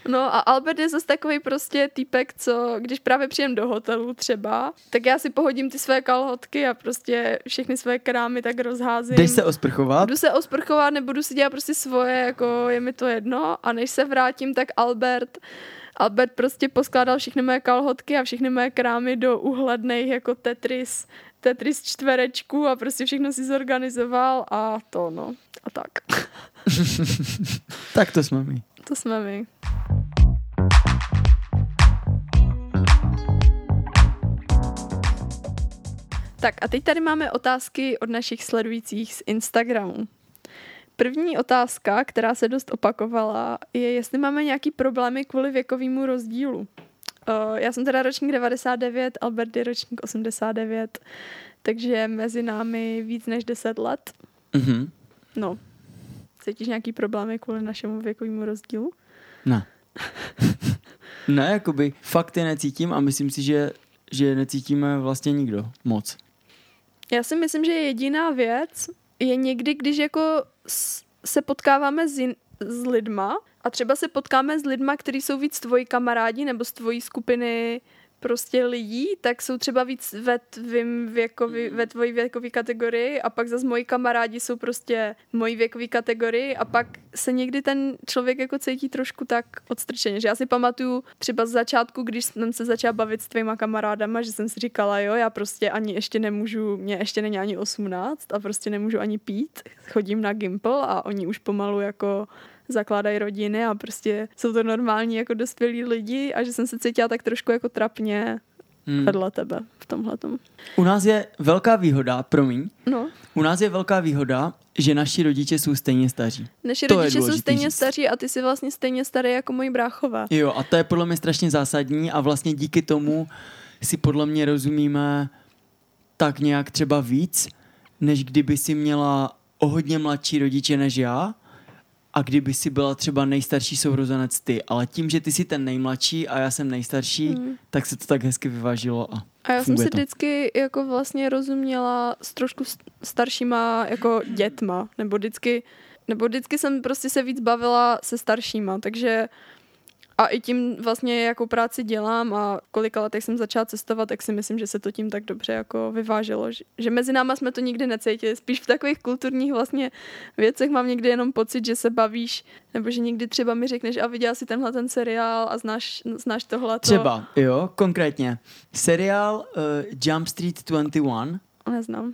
Speaker 1: No a Albert je zase takový prostě týpek, co když právě přijem do hotelu třeba, tak já si pohodím ty své kalhotky a prostě všechny své krámy tak rozházím.
Speaker 2: Jdeš se osprchovat?
Speaker 1: Jdu se osprchovat, nebudu si dělat prostě svoje, jako je mi to jedno a než se vrátím, tak Albert Albert prostě poskládal všechny moje kalhotky a všechny moje krámy do uhledných jako Tetris, Tetris čtverečku a prostě všechno si zorganizoval a to no. A tak. <laughs>
Speaker 2: tak to jsme my.
Speaker 1: To jsme my. Tak a teď tady máme otázky od našich sledujících z Instagramu. První otázka, která se dost opakovala, je, jestli máme nějaký problémy kvůli věkovému rozdílu. Uh, já jsem teda ročník 99, Albert je ročník 89, takže mezi námi víc než 10 let.
Speaker 2: Mm-hmm.
Speaker 1: No, Cítíš nějaký problémy kvůli našemu věkovému rozdílu?
Speaker 2: Ne. <laughs> ne, jakoby fakt je necítím a myslím si, že, že necítíme vlastně nikdo moc.
Speaker 1: Já si myslím, že jediná věc je někdy, když jako se potkáváme s, jin, s lidma a třeba se potkáme s lidma, kteří jsou víc tvoji kamarádi nebo z tvojí skupiny prostě lidí, tak jsou třeba víc ve, tvým věkovi, ve tvojí věkové kategorii a pak zase moji kamarádi jsou prostě v mojí věkové kategorii a pak se někdy ten člověk jako cítí trošku tak odstrčeně, že já si pamatuju třeba z začátku, když jsem se začala bavit s tvýma kamarádama, že jsem si říkala, jo, já prostě ani ještě nemůžu, mě ještě není ani 18 a prostě nemůžu ani pít, chodím na Gimple a oni už pomalu jako zakládají rodiny a prostě jsou to normální jako dospělí lidi a že jsem se cítila tak trošku jako trapně hmm. vedle tebe v tomhle.
Speaker 2: U nás je velká výhoda, promiň,
Speaker 1: no.
Speaker 2: u nás je velká výhoda, že naši rodiče jsou stejně staří.
Speaker 1: Naši to rodiče jsou stejně říct. staří a ty jsi vlastně stejně starý jako moji bráchové.
Speaker 2: Jo, a to je podle mě strašně zásadní a vlastně díky tomu si podle mě rozumíme tak nějak třeba víc, než kdyby si měla o hodně mladší rodiče než já a kdyby si byla třeba nejstarší sourozenec ty, ale tím, že ty jsi ten nejmladší a já jsem nejstarší, mm. tak se to tak hezky vyvážilo a
Speaker 1: A já jsem si to. vždycky jako vlastně rozuměla s trošku staršíma jako dětma, nebo vždycky, nebo vždycky jsem prostě se víc bavila se staršíma, takže a i tím vlastně, jakou práci dělám a kolika letech jsem začala cestovat, tak si myslím, že se to tím tak dobře jako vyváželo. Že, že mezi náma jsme to nikdy necítili. Spíš v takových kulturních vlastně věcech mám někdy jenom pocit, že se bavíš, nebo že někdy třeba mi řekneš a viděla si tenhle ten seriál a znáš, znáš tohle.
Speaker 2: Třeba, jo, konkrétně. Seriál uh, Jump Street 21.
Speaker 1: Neznám.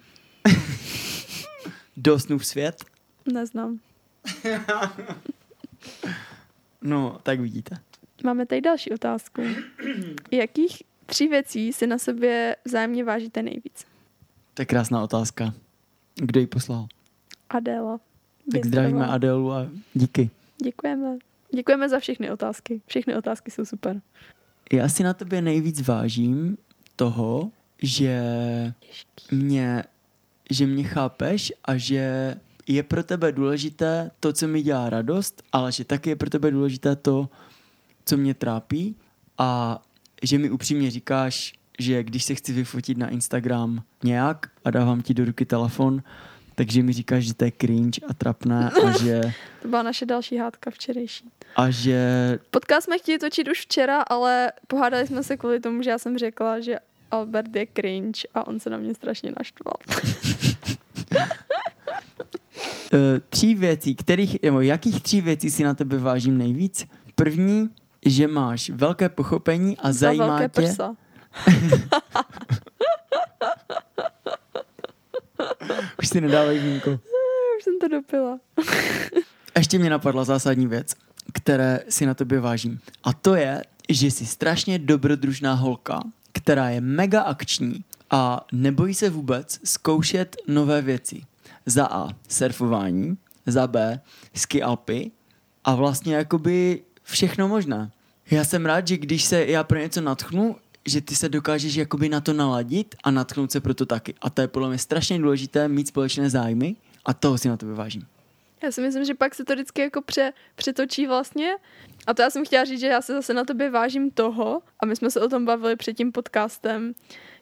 Speaker 1: <laughs>
Speaker 2: Do snův svět?
Speaker 1: Neznám. <laughs>
Speaker 2: no, tak vidíte.
Speaker 1: Máme tady další otázku. Jakých tři věcí si na sobě vzájemně vážíte nejvíc?
Speaker 2: To je krásná otázka. Kdo ji poslal?
Speaker 1: Adéla.
Speaker 2: Tak zdravíme Adélu a díky.
Speaker 1: Děkujeme. Děkujeme za všechny otázky. Všechny otázky jsou super.
Speaker 2: Já si na tobě nejvíc vážím toho, že mě, že mě chápeš a že je pro tebe důležité to, co mi dělá radost, ale že taky je pro tebe důležité to, co mě trápí a že mi upřímně říkáš, že když se chci vyfotit na Instagram nějak a dávám ti do ruky telefon, takže mi říkáš, že to je cringe a trapné a <laughs> že...
Speaker 1: to byla naše další hádka včerejší.
Speaker 2: A že...
Speaker 1: Podcast jsme chtěli točit už včera, ale pohádali jsme se kvůli tomu, že já jsem řekla, že Albert je cringe a on se na mě strašně naštval. <laughs>
Speaker 2: Eh, tří věcí, kterých, nebo jakých tří věcí si na tebe vážím nejvíc? První, že máš velké pochopení a Za zajímá velké tě... Prsa. <laughs> Už si nedávej vínko. <laughs>
Speaker 1: Už jsem to dopila. <laughs>
Speaker 2: Ještě mě napadla zásadní věc, které si na tobě vážím. A to je, že jsi strašně dobrodružná holka, která je mega akční a nebojí se vůbec zkoušet nové věci. Za A. Surfování, za B. Ski alpy a vlastně jakoby všechno možné. Já jsem rád, že když se já pro něco natchnu, že ty se dokážeš jakoby na to naladit a natchnout se pro to taky. A to je podle mě strašně důležité mít společné zájmy a toho si na to vážím.
Speaker 1: Já si myslím, že pak se to vždycky jako pře, přetočí vlastně. A to já jsem chtěla říct, že já se zase na tobě vážím toho, a my jsme se o tom bavili před tím podcastem,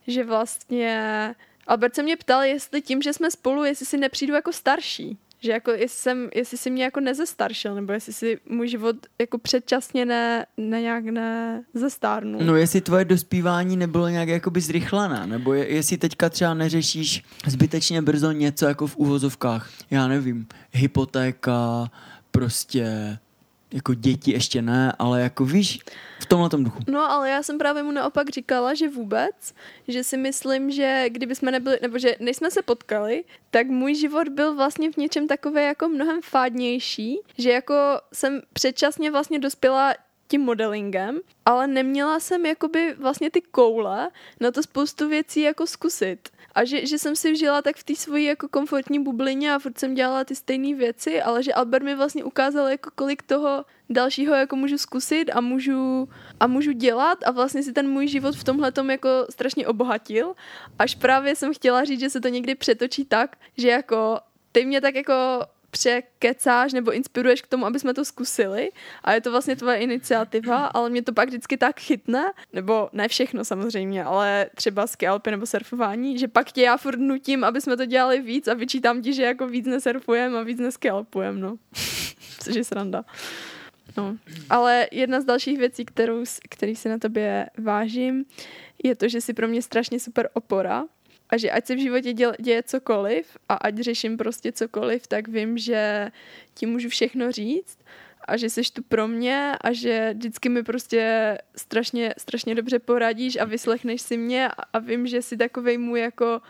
Speaker 1: že vlastně Albert se mě ptal, jestli tím, že jsme spolu, jestli si nepřijdu jako starší. Že jako jestli, jsem, jestli si mě jako nezestaršil, nebo jestli si můj život jako předčasně ne, ne nějak ne zestárnul.
Speaker 2: No jestli tvoje dospívání nebylo nějak jakoby zrychlené, nebo je, jestli teďka třeba neřešíš zbytečně brzo něco jako v uvozovkách, já nevím, hypotéka, prostě jako děti ještě ne, ale jako víš, v tomhle tom duchu.
Speaker 1: No, ale já jsem právě mu naopak říkala, že vůbec, že si myslím, že kdyby jsme nebyli, nebo že než jsme se potkali, tak můj život byl vlastně v něčem takové jako mnohem fádnější, že jako jsem předčasně vlastně dospěla tím modelingem, ale neměla jsem jakoby vlastně ty koule na to spoustu věcí jako zkusit. A že, že jsem si žila tak v té svojí jako komfortní bublině a furt jsem dělala ty stejné věci, ale že Albert mi vlastně ukázal jako kolik toho dalšího jako můžu zkusit a můžu, a můžu dělat a vlastně si ten můj život v tomhle jako strašně obohatil. Až právě jsem chtěla říct, že se to někdy přetočí tak, že jako ty mě tak jako překecáš nebo inspiruješ k tomu, aby jsme to zkusili a je to vlastně tvoje iniciativa, ale mě to pak vždycky tak chytne, nebo ne všechno samozřejmě, ale třeba skialpy nebo surfování, že pak tě já furt nutím, aby jsme to dělali víc a vyčítám ti, že jako víc nesurfujeme a víc neskialpujeme, no. <laughs> Což je sranda. No. Ale jedna z dalších věcí, kterou, který si na tobě vážím, je to, že jsi pro mě strašně super opora a že ať se v životě děl, děje cokoliv a ať řeším prostě cokoliv, tak vím, že ti můžu všechno říct a že jsi tu pro mě a že vždycky mi prostě strašně, strašně dobře poradíš a vyslechneš si mě a, a vím, že jsi takovej můj jako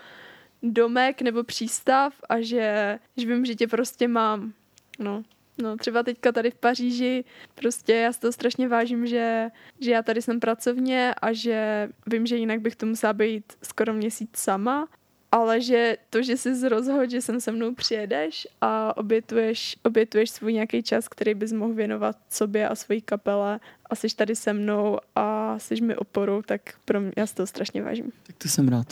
Speaker 1: domek nebo přístav a že, že vím, že tě prostě mám. No. No, třeba teďka tady v Paříži, prostě já si to strašně vážím, že, že já tady jsem pracovně a že vím, že jinak bych to musela být skoro měsíc sama, ale že to, že jsi rozhodl, že sem se mnou přijedeš a obětuješ, obětuješ svůj nějaký čas, který bys mohl věnovat sobě a svojí kapele a jsi tady se mnou a jsi mi oporou, tak pro mě, já si to strašně vážím.
Speaker 2: Tak to jsem rád.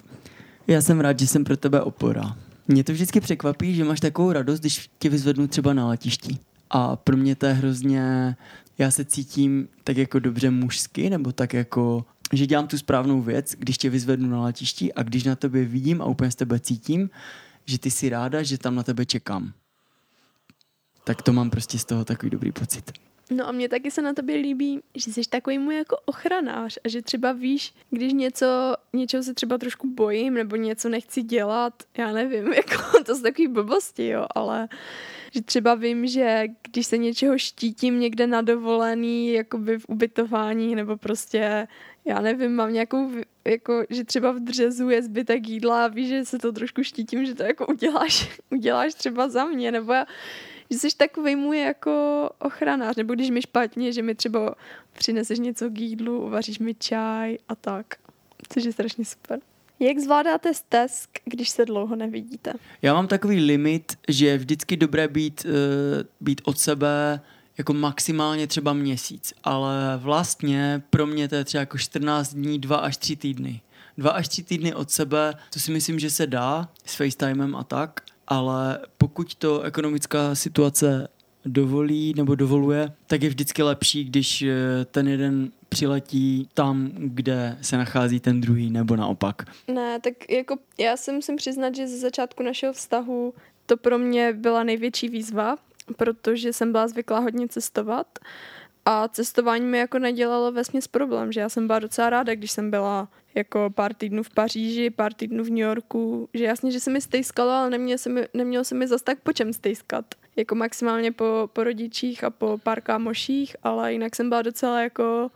Speaker 2: Já jsem rád, že jsem pro tebe opora. Mě to vždycky překvapí, že máš takovou radost, když tě vyzvednu třeba na letišti. A pro mě to je hrozně, já se cítím tak jako dobře mužsky, nebo tak jako, že dělám tu správnou věc, když tě vyzvednu na letišti a když na tebe vidím a úplně z tebe cítím, že ty si ráda, že tam na tebe čekám. Tak to mám prostě z toho takový dobrý pocit.
Speaker 1: No a mě taky se na tobě líbí, že jsi takový můj jako ochranář a že třeba víš, když něco, něčeho se třeba trošku bojím nebo něco nechci dělat, já nevím, <laughs> jako to jsou takový blbosti, jo, ale že třeba vím, že když se něčeho štítím někde na dovolený, jakoby v ubytování, nebo prostě, já nevím, mám nějakou, jako, že třeba v dřezu je zbytek jídla a víš, že se to trošku štítím, že to jako uděláš, <laughs> uděláš třeba za mě, nebo já, že jsi takový můj jako ochranář, nebo když mi špatně, že mi třeba přineseš něco k jídlu, uvaříš mi čaj a tak. Což je strašně super. Jak zvládáte stesk, když se dlouho nevidíte?
Speaker 2: Já mám takový limit, že je vždycky dobré být, uh, být od sebe jako maximálně třeba měsíc, ale vlastně pro mě to je třeba jako 14 dní, 2 až 3 týdny. Dva až tři týdny od sebe, to si myslím, že se dá s FaceTimem a tak, ale pokud to ekonomická situace dovolí nebo dovoluje, tak je vždycky lepší, když eh, ten jeden přiletí tam, kde se nachází ten druhý, nebo naopak.
Speaker 1: Ne, tak jako já si musím přiznat, že ze začátku našeho vztahu to pro mě byla největší výzva, protože jsem byla zvyklá hodně cestovat a cestování mi jako nedělalo vesměs problém, že já jsem byla docela ráda, když jsem byla jako pár týdnů v Paříži, pár týdnů v New Yorku, že jasně, že se mi stejskalo, ale nemělo se mi, nemělo se mi zas tak po čem stejskat. Jako maximálně po, po rodičích a po pár kámoších, ale jinak jsem byla docela jako,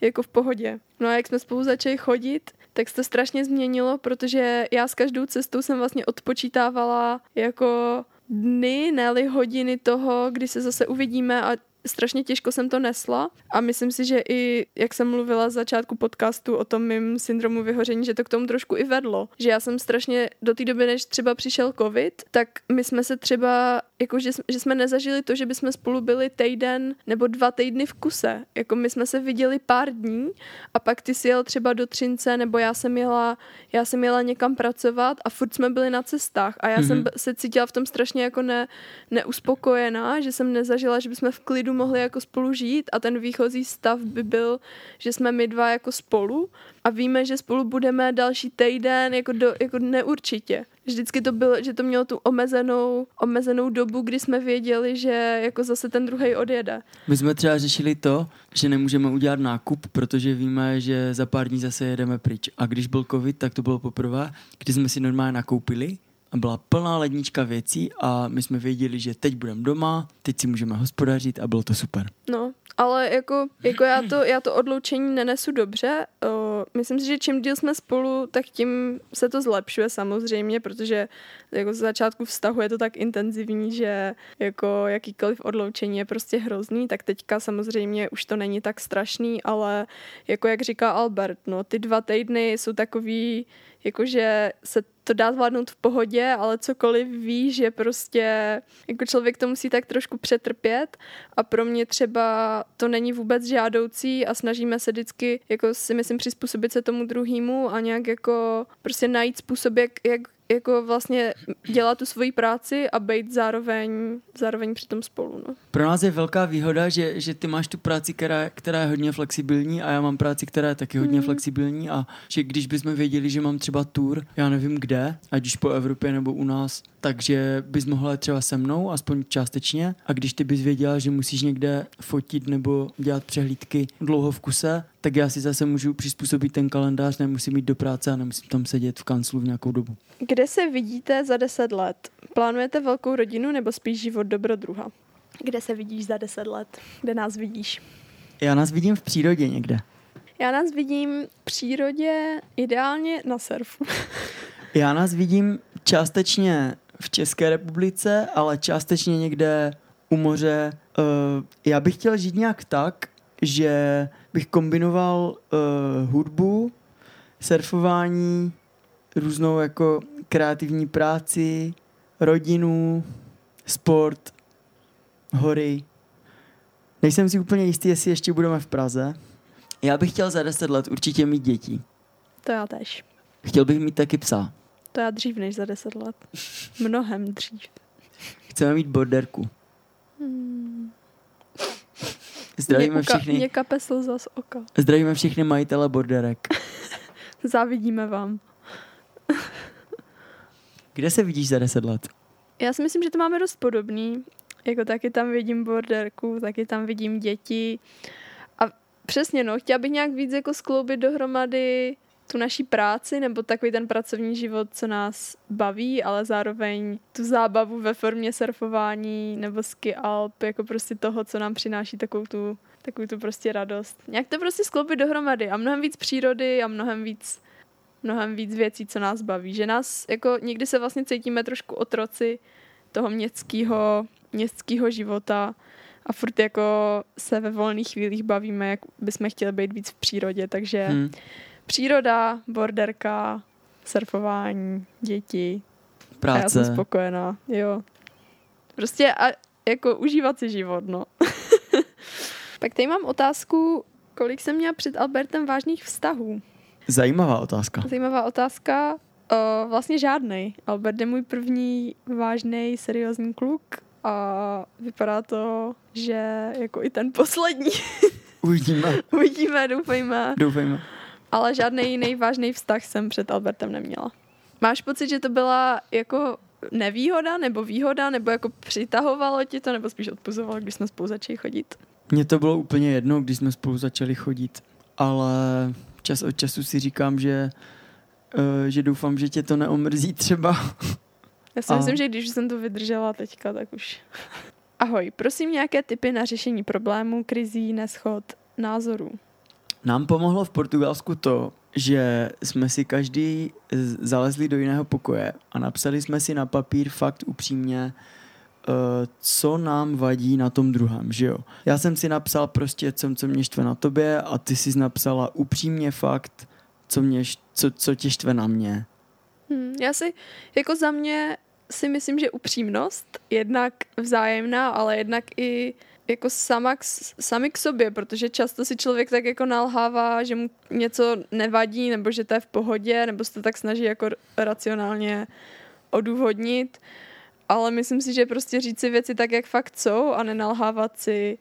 Speaker 1: jako v pohodě. No a jak jsme spolu začali chodit, tak se to strašně změnilo, protože já s každou cestou jsem vlastně odpočítávala jako dny, ne hodiny toho, kdy se zase uvidíme a strašně těžko jsem to nesla a myslím si, že i, jak jsem mluvila z začátku podcastu o tom mým syndromu vyhoření, že to k tomu trošku i vedlo. Že já jsem strašně do té doby, než třeba přišel covid, tak my jsme se třeba, jako že, že jsme nezažili to, že bychom spolu byli týden nebo dva týdny v kuse. Jako my jsme se viděli pár dní a pak ty si jel třeba do Třince nebo já jsem jela, já jsem jela někam pracovat a furt jsme byli na cestách a já mm-hmm. jsem se cítila v tom strašně jako ne, neuspokojená, že jsem nezažila, že bychom v klidu mohli jako spolu žít a ten výchozí stav by byl, že jsme my dva jako spolu a víme, že spolu budeme další týden jako, do, jako neurčitě. Vždycky to bylo, že to mělo tu omezenou, omezenou dobu, kdy jsme věděli, že jako zase ten druhý odjede.
Speaker 2: My jsme třeba řešili to, že nemůžeme udělat nákup, protože víme, že za pár dní zase jedeme pryč. A když byl covid, tak to bylo poprvé, kdy jsme si normálně nakoupili a byla plná lednička věcí a my jsme věděli, že teď budeme doma, teď si můžeme hospodařit a bylo to super.
Speaker 1: No, ale jako, jako já, to, já to odloučení nenesu dobře. O, myslím si, že čím díl jsme spolu, tak tím se to zlepšuje samozřejmě, protože jako z začátku vztahu je to tak intenzivní, že jako jakýkoliv odloučení je prostě hrozný, tak teďka samozřejmě už to není tak strašný, ale jako jak říká Albert, no ty dva týdny jsou takový, jakože se to dá zvládnout v pohodě, ale cokoliv ví, že prostě jako člověk to musí tak trošku přetrpět. A pro mě třeba to není vůbec žádoucí a snažíme se vždycky jako si myslím přizpůsobit se tomu druhému a nějak jako prostě najít způsob, jak, jak jako vlastně dělat tu svoji práci a být zároveň, zároveň přitom spolu. No.
Speaker 2: Pro nás je velká výhoda, že, že ty máš tu práci, která, která je hodně flexibilní a já mám práci, která je taky hodně
Speaker 1: Mhm.
Speaker 2: flexibilní a že když bychom věděli, že mám třeba tour, já nevím kde, ať už po Evropě nebo u nás, takže bys mohla třeba se mnou, aspoň částečně a když ty bys věděla, že musíš někde fotit nebo dělat přehlídky dlouho v kuse, tak já si zase můžu přizpůsobit ten kalendář, nemusím jít do práce a nemusím tam sedět v kanclu v nějakou dobu.
Speaker 1: Kde se vidíte za deset let? Plánujete velkou rodinu nebo spíš život dobrodruha? Kde se vidíš za deset let? Kde nás vidíš?
Speaker 2: Já nás vidím v přírodě někde.
Speaker 1: Já nás vidím v přírodě ideálně na surfu. <laughs>
Speaker 2: Já nás vidím částečně v České republice, ale částečně někde u moře. Uh, já bych chtěl žít nějak tak, že bych kombinoval uh, hudbu, surfování, různou jako kreativní práci, rodinu, sport, hory. Nejsem si úplně jistý, jestli ještě budeme v Praze. Já bych chtěl za 10 let určitě mít děti.
Speaker 1: To já tež.
Speaker 2: Chtěl bych mít taky psa.
Speaker 1: To já dřív než za deset let. Mnohem dřív.
Speaker 2: Chceme mít borderku.
Speaker 1: Hmm.
Speaker 2: Zdravíme
Speaker 1: Mě, uka-
Speaker 2: všechny,
Speaker 1: mě kape slza z oka.
Speaker 2: zdravíme všechny majitele borderek. <laughs>
Speaker 1: Závidíme vám. <laughs>
Speaker 2: Kde se vidíš za 10 let?
Speaker 1: Já si myslím, že to máme dost podobný. Jako taky tam vidím borderku, taky tam vidím děti. A přesně no, chtěla bych nějak víc jako skloubit dohromady tu naší práci nebo takový ten pracovní život, co nás baví, ale zároveň tu zábavu ve formě surfování nebo ski alp, jako prostě toho, co nám přináší takovou tu, takovou tu prostě radost. Nějak to prostě skloubit dohromady a mnohem víc přírody a mnohem víc mnohem víc věcí, co nás baví. Že nás, jako někdy se vlastně cítíme trošku otroci toho městského, městského života a furt jako se ve volných chvílích bavíme, jak bychom chtěli být víc v přírodě, takže hmm. Příroda, borderka, surfování, děti a já jsem
Speaker 2: práce.
Speaker 1: spokojená, jo. Prostě a jako užívat si život, no. <laughs> Pak tady mám otázku, kolik jsem měla před Albertem vážných vztahů.
Speaker 2: Zajímavá otázka.
Speaker 1: Zajímavá otázka. Uh, vlastně žádnej. Albert je můj první vážný, seriózní kluk a vypadá to, že jako i ten poslední. <laughs>
Speaker 2: Uvidíme.
Speaker 1: Uvidíme, doufejme.
Speaker 2: Doufejme.
Speaker 1: Ale žádný jiný vážný vztah jsem před Albertem neměla. Máš pocit, že to byla jako nevýhoda nebo výhoda, nebo jako přitahovalo ti to, nebo spíš odpuzovalo, když jsme spolu začali chodit?
Speaker 2: Mně to bylo úplně jedno, když jsme spolu začali chodit, ale čas od času si říkám, že, uh, že doufám, že tě to neomrzí třeba. <laughs>
Speaker 1: Já si
Speaker 2: A-
Speaker 1: myslím, že když jsem to vydržela teďka, tak už. Ahoj, prosím nějaké tipy na řešení problémů, krizí, neschod, názorů.
Speaker 2: Nám pomohlo v Portugalsku to, že jsme si každý zalezli do jiného pokoje a napsali jsme si na papír fakt upřímně, uh, co nám vadí na tom druhém, že jo. Já jsem si napsal prostě, co, co mě štve na tobě a ty jsi napsala upřímně fakt, co, mě, co, co tě štve na mě.
Speaker 1: Hmm, já si, jako za mě si myslím, že upřímnost, jednak vzájemná, ale jednak i jako sama k, sami k sobě, protože často si člověk tak jako nalhává, že mu něco nevadí, nebo že to je v pohodě, nebo se to tak snaží jako racionálně odůvodnit, ale myslím si, že prostě říct si věci tak, jak fakt jsou a nenalhávat si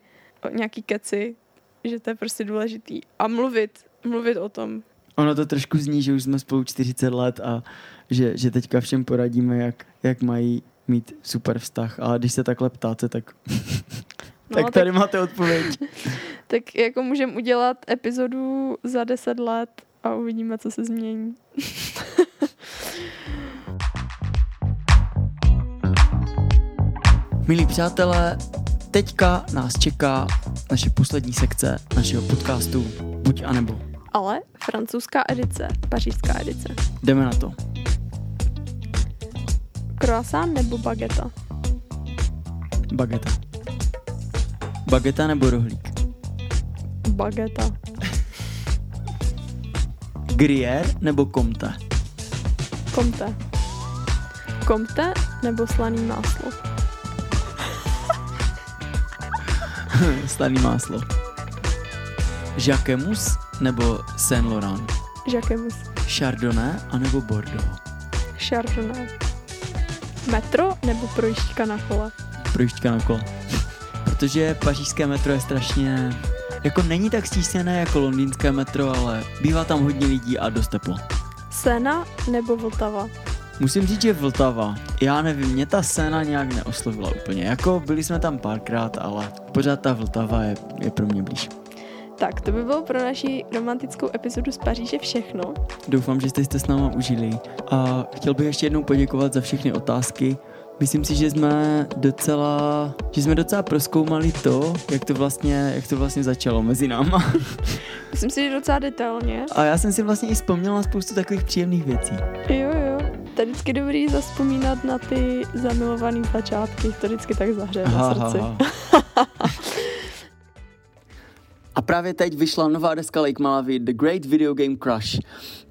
Speaker 1: nějaký keci, že to je prostě důležitý. A mluvit, mluvit o tom.
Speaker 2: Ono to trošku zní, že už jsme spolu 40 let a že, že teďka všem poradíme, jak, jak mají mít super vztah. Ale když se takhle ptáte, tak,
Speaker 1: No,
Speaker 2: tak tady máte odpověď. <laughs>
Speaker 1: Tak jako můžeme udělat epizodu za 10 let a uvidíme, co se změní. <laughs>
Speaker 2: Milí přátelé, teďka nás čeká naše poslední sekce našeho podcastu Buď a nebo.
Speaker 1: Ale francouzská edice, pařížská edice.
Speaker 2: Jdeme na to.
Speaker 1: Croissant nebo bageta?
Speaker 2: Bageta. Bageta nebo rohlík?
Speaker 1: Bageta. <laughs>
Speaker 2: Gruyère nebo Comte?
Speaker 1: Komte. Komte nebo slaný máslo? <laughs>
Speaker 2: Slaný máslo. Jacquemus nebo Saint Laurent?
Speaker 1: Jacquemus.
Speaker 2: Chardonnay anebo Bordeaux?
Speaker 1: Chardonnay. Metro nebo projížďka na kole?
Speaker 2: Projížďka na kole. Protože pařížské metro je strašně... Jako není tak stísněné jako londýnské metro, ale bývá tam hodně lidí a dost teplo.
Speaker 1: Sena nebo Vltava?
Speaker 2: Musím říct, že Vltava. Já nevím, mě ta scéna nějak neoslovila úplně. Jako byli jsme tam párkrát, ale pořád ta Vltava je, je pro mě blíž.
Speaker 1: Tak, to by bylo pro naši romantickou epizodu z Paříže všechno.
Speaker 2: Doufám, že jste s náma užili. A chtěl bych ještě jednou poděkovat za všechny otázky. Myslím si, že jsme docela, že jsme docela proskoumali to, jak to vlastně, jak to vlastně začalo mezi náma. <laughs>
Speaker 1: Myslím si, že docela detailně.
Speaker 2: A já jsem si vlastně i vzpomněl na spoustu takových příjemných věcí.
Speaker 1: Jo, jo. To je vždycky dobrý zaspomínat na ty zamilované začátky. To vždycky tak zahřeje na srdci. Ha, ha. <laughs>
Speaker 2: A právě teď vyšla nová deska Lake Malawi The Great Video Game Crush.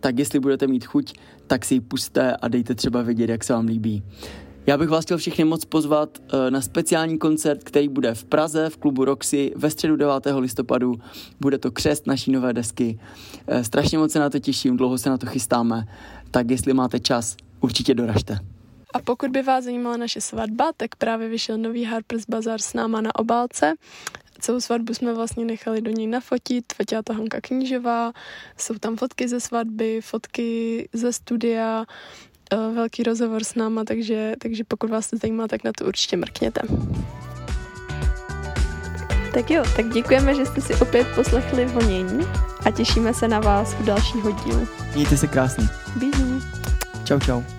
Speaker 2: Tak jestli budete mít chuť, tak si ji puste a dejte třeba vědět, jak se vám líbí. Já bych vás chtěl všechny moc pozvat eh, na speciální koncert, který bude v Praze v klubu Roxy ve středu 9. listopadu. Bude to křest naší nové desky. Eh, strašně moc se na to těším, dlouho se na to chystáme, tak jestli máte čas, určitě doražte.
Speaker 1: A pokud by vás zajímala naše svatba, tak právě vyšel nový Harper's Bazaar s náma na obálce. Celou svatbu jsme vlastně nechali do něj nafotit, fotila to Hanka Knížová, jsou tam fotky ze svatby, fotky ze studia, eh, velký rozhovor s náma, takže, takže pokud vás to zajímá, tak na to určitě mrkněte. Tak jo, tak děkujeme, že jste si opět poslechli vonění a těšíme se na vás u dalšího dílu.
Speaker 2: Mějte se krásně.
Speaker 1: Bízí.
Speaker 2: Čau, čau.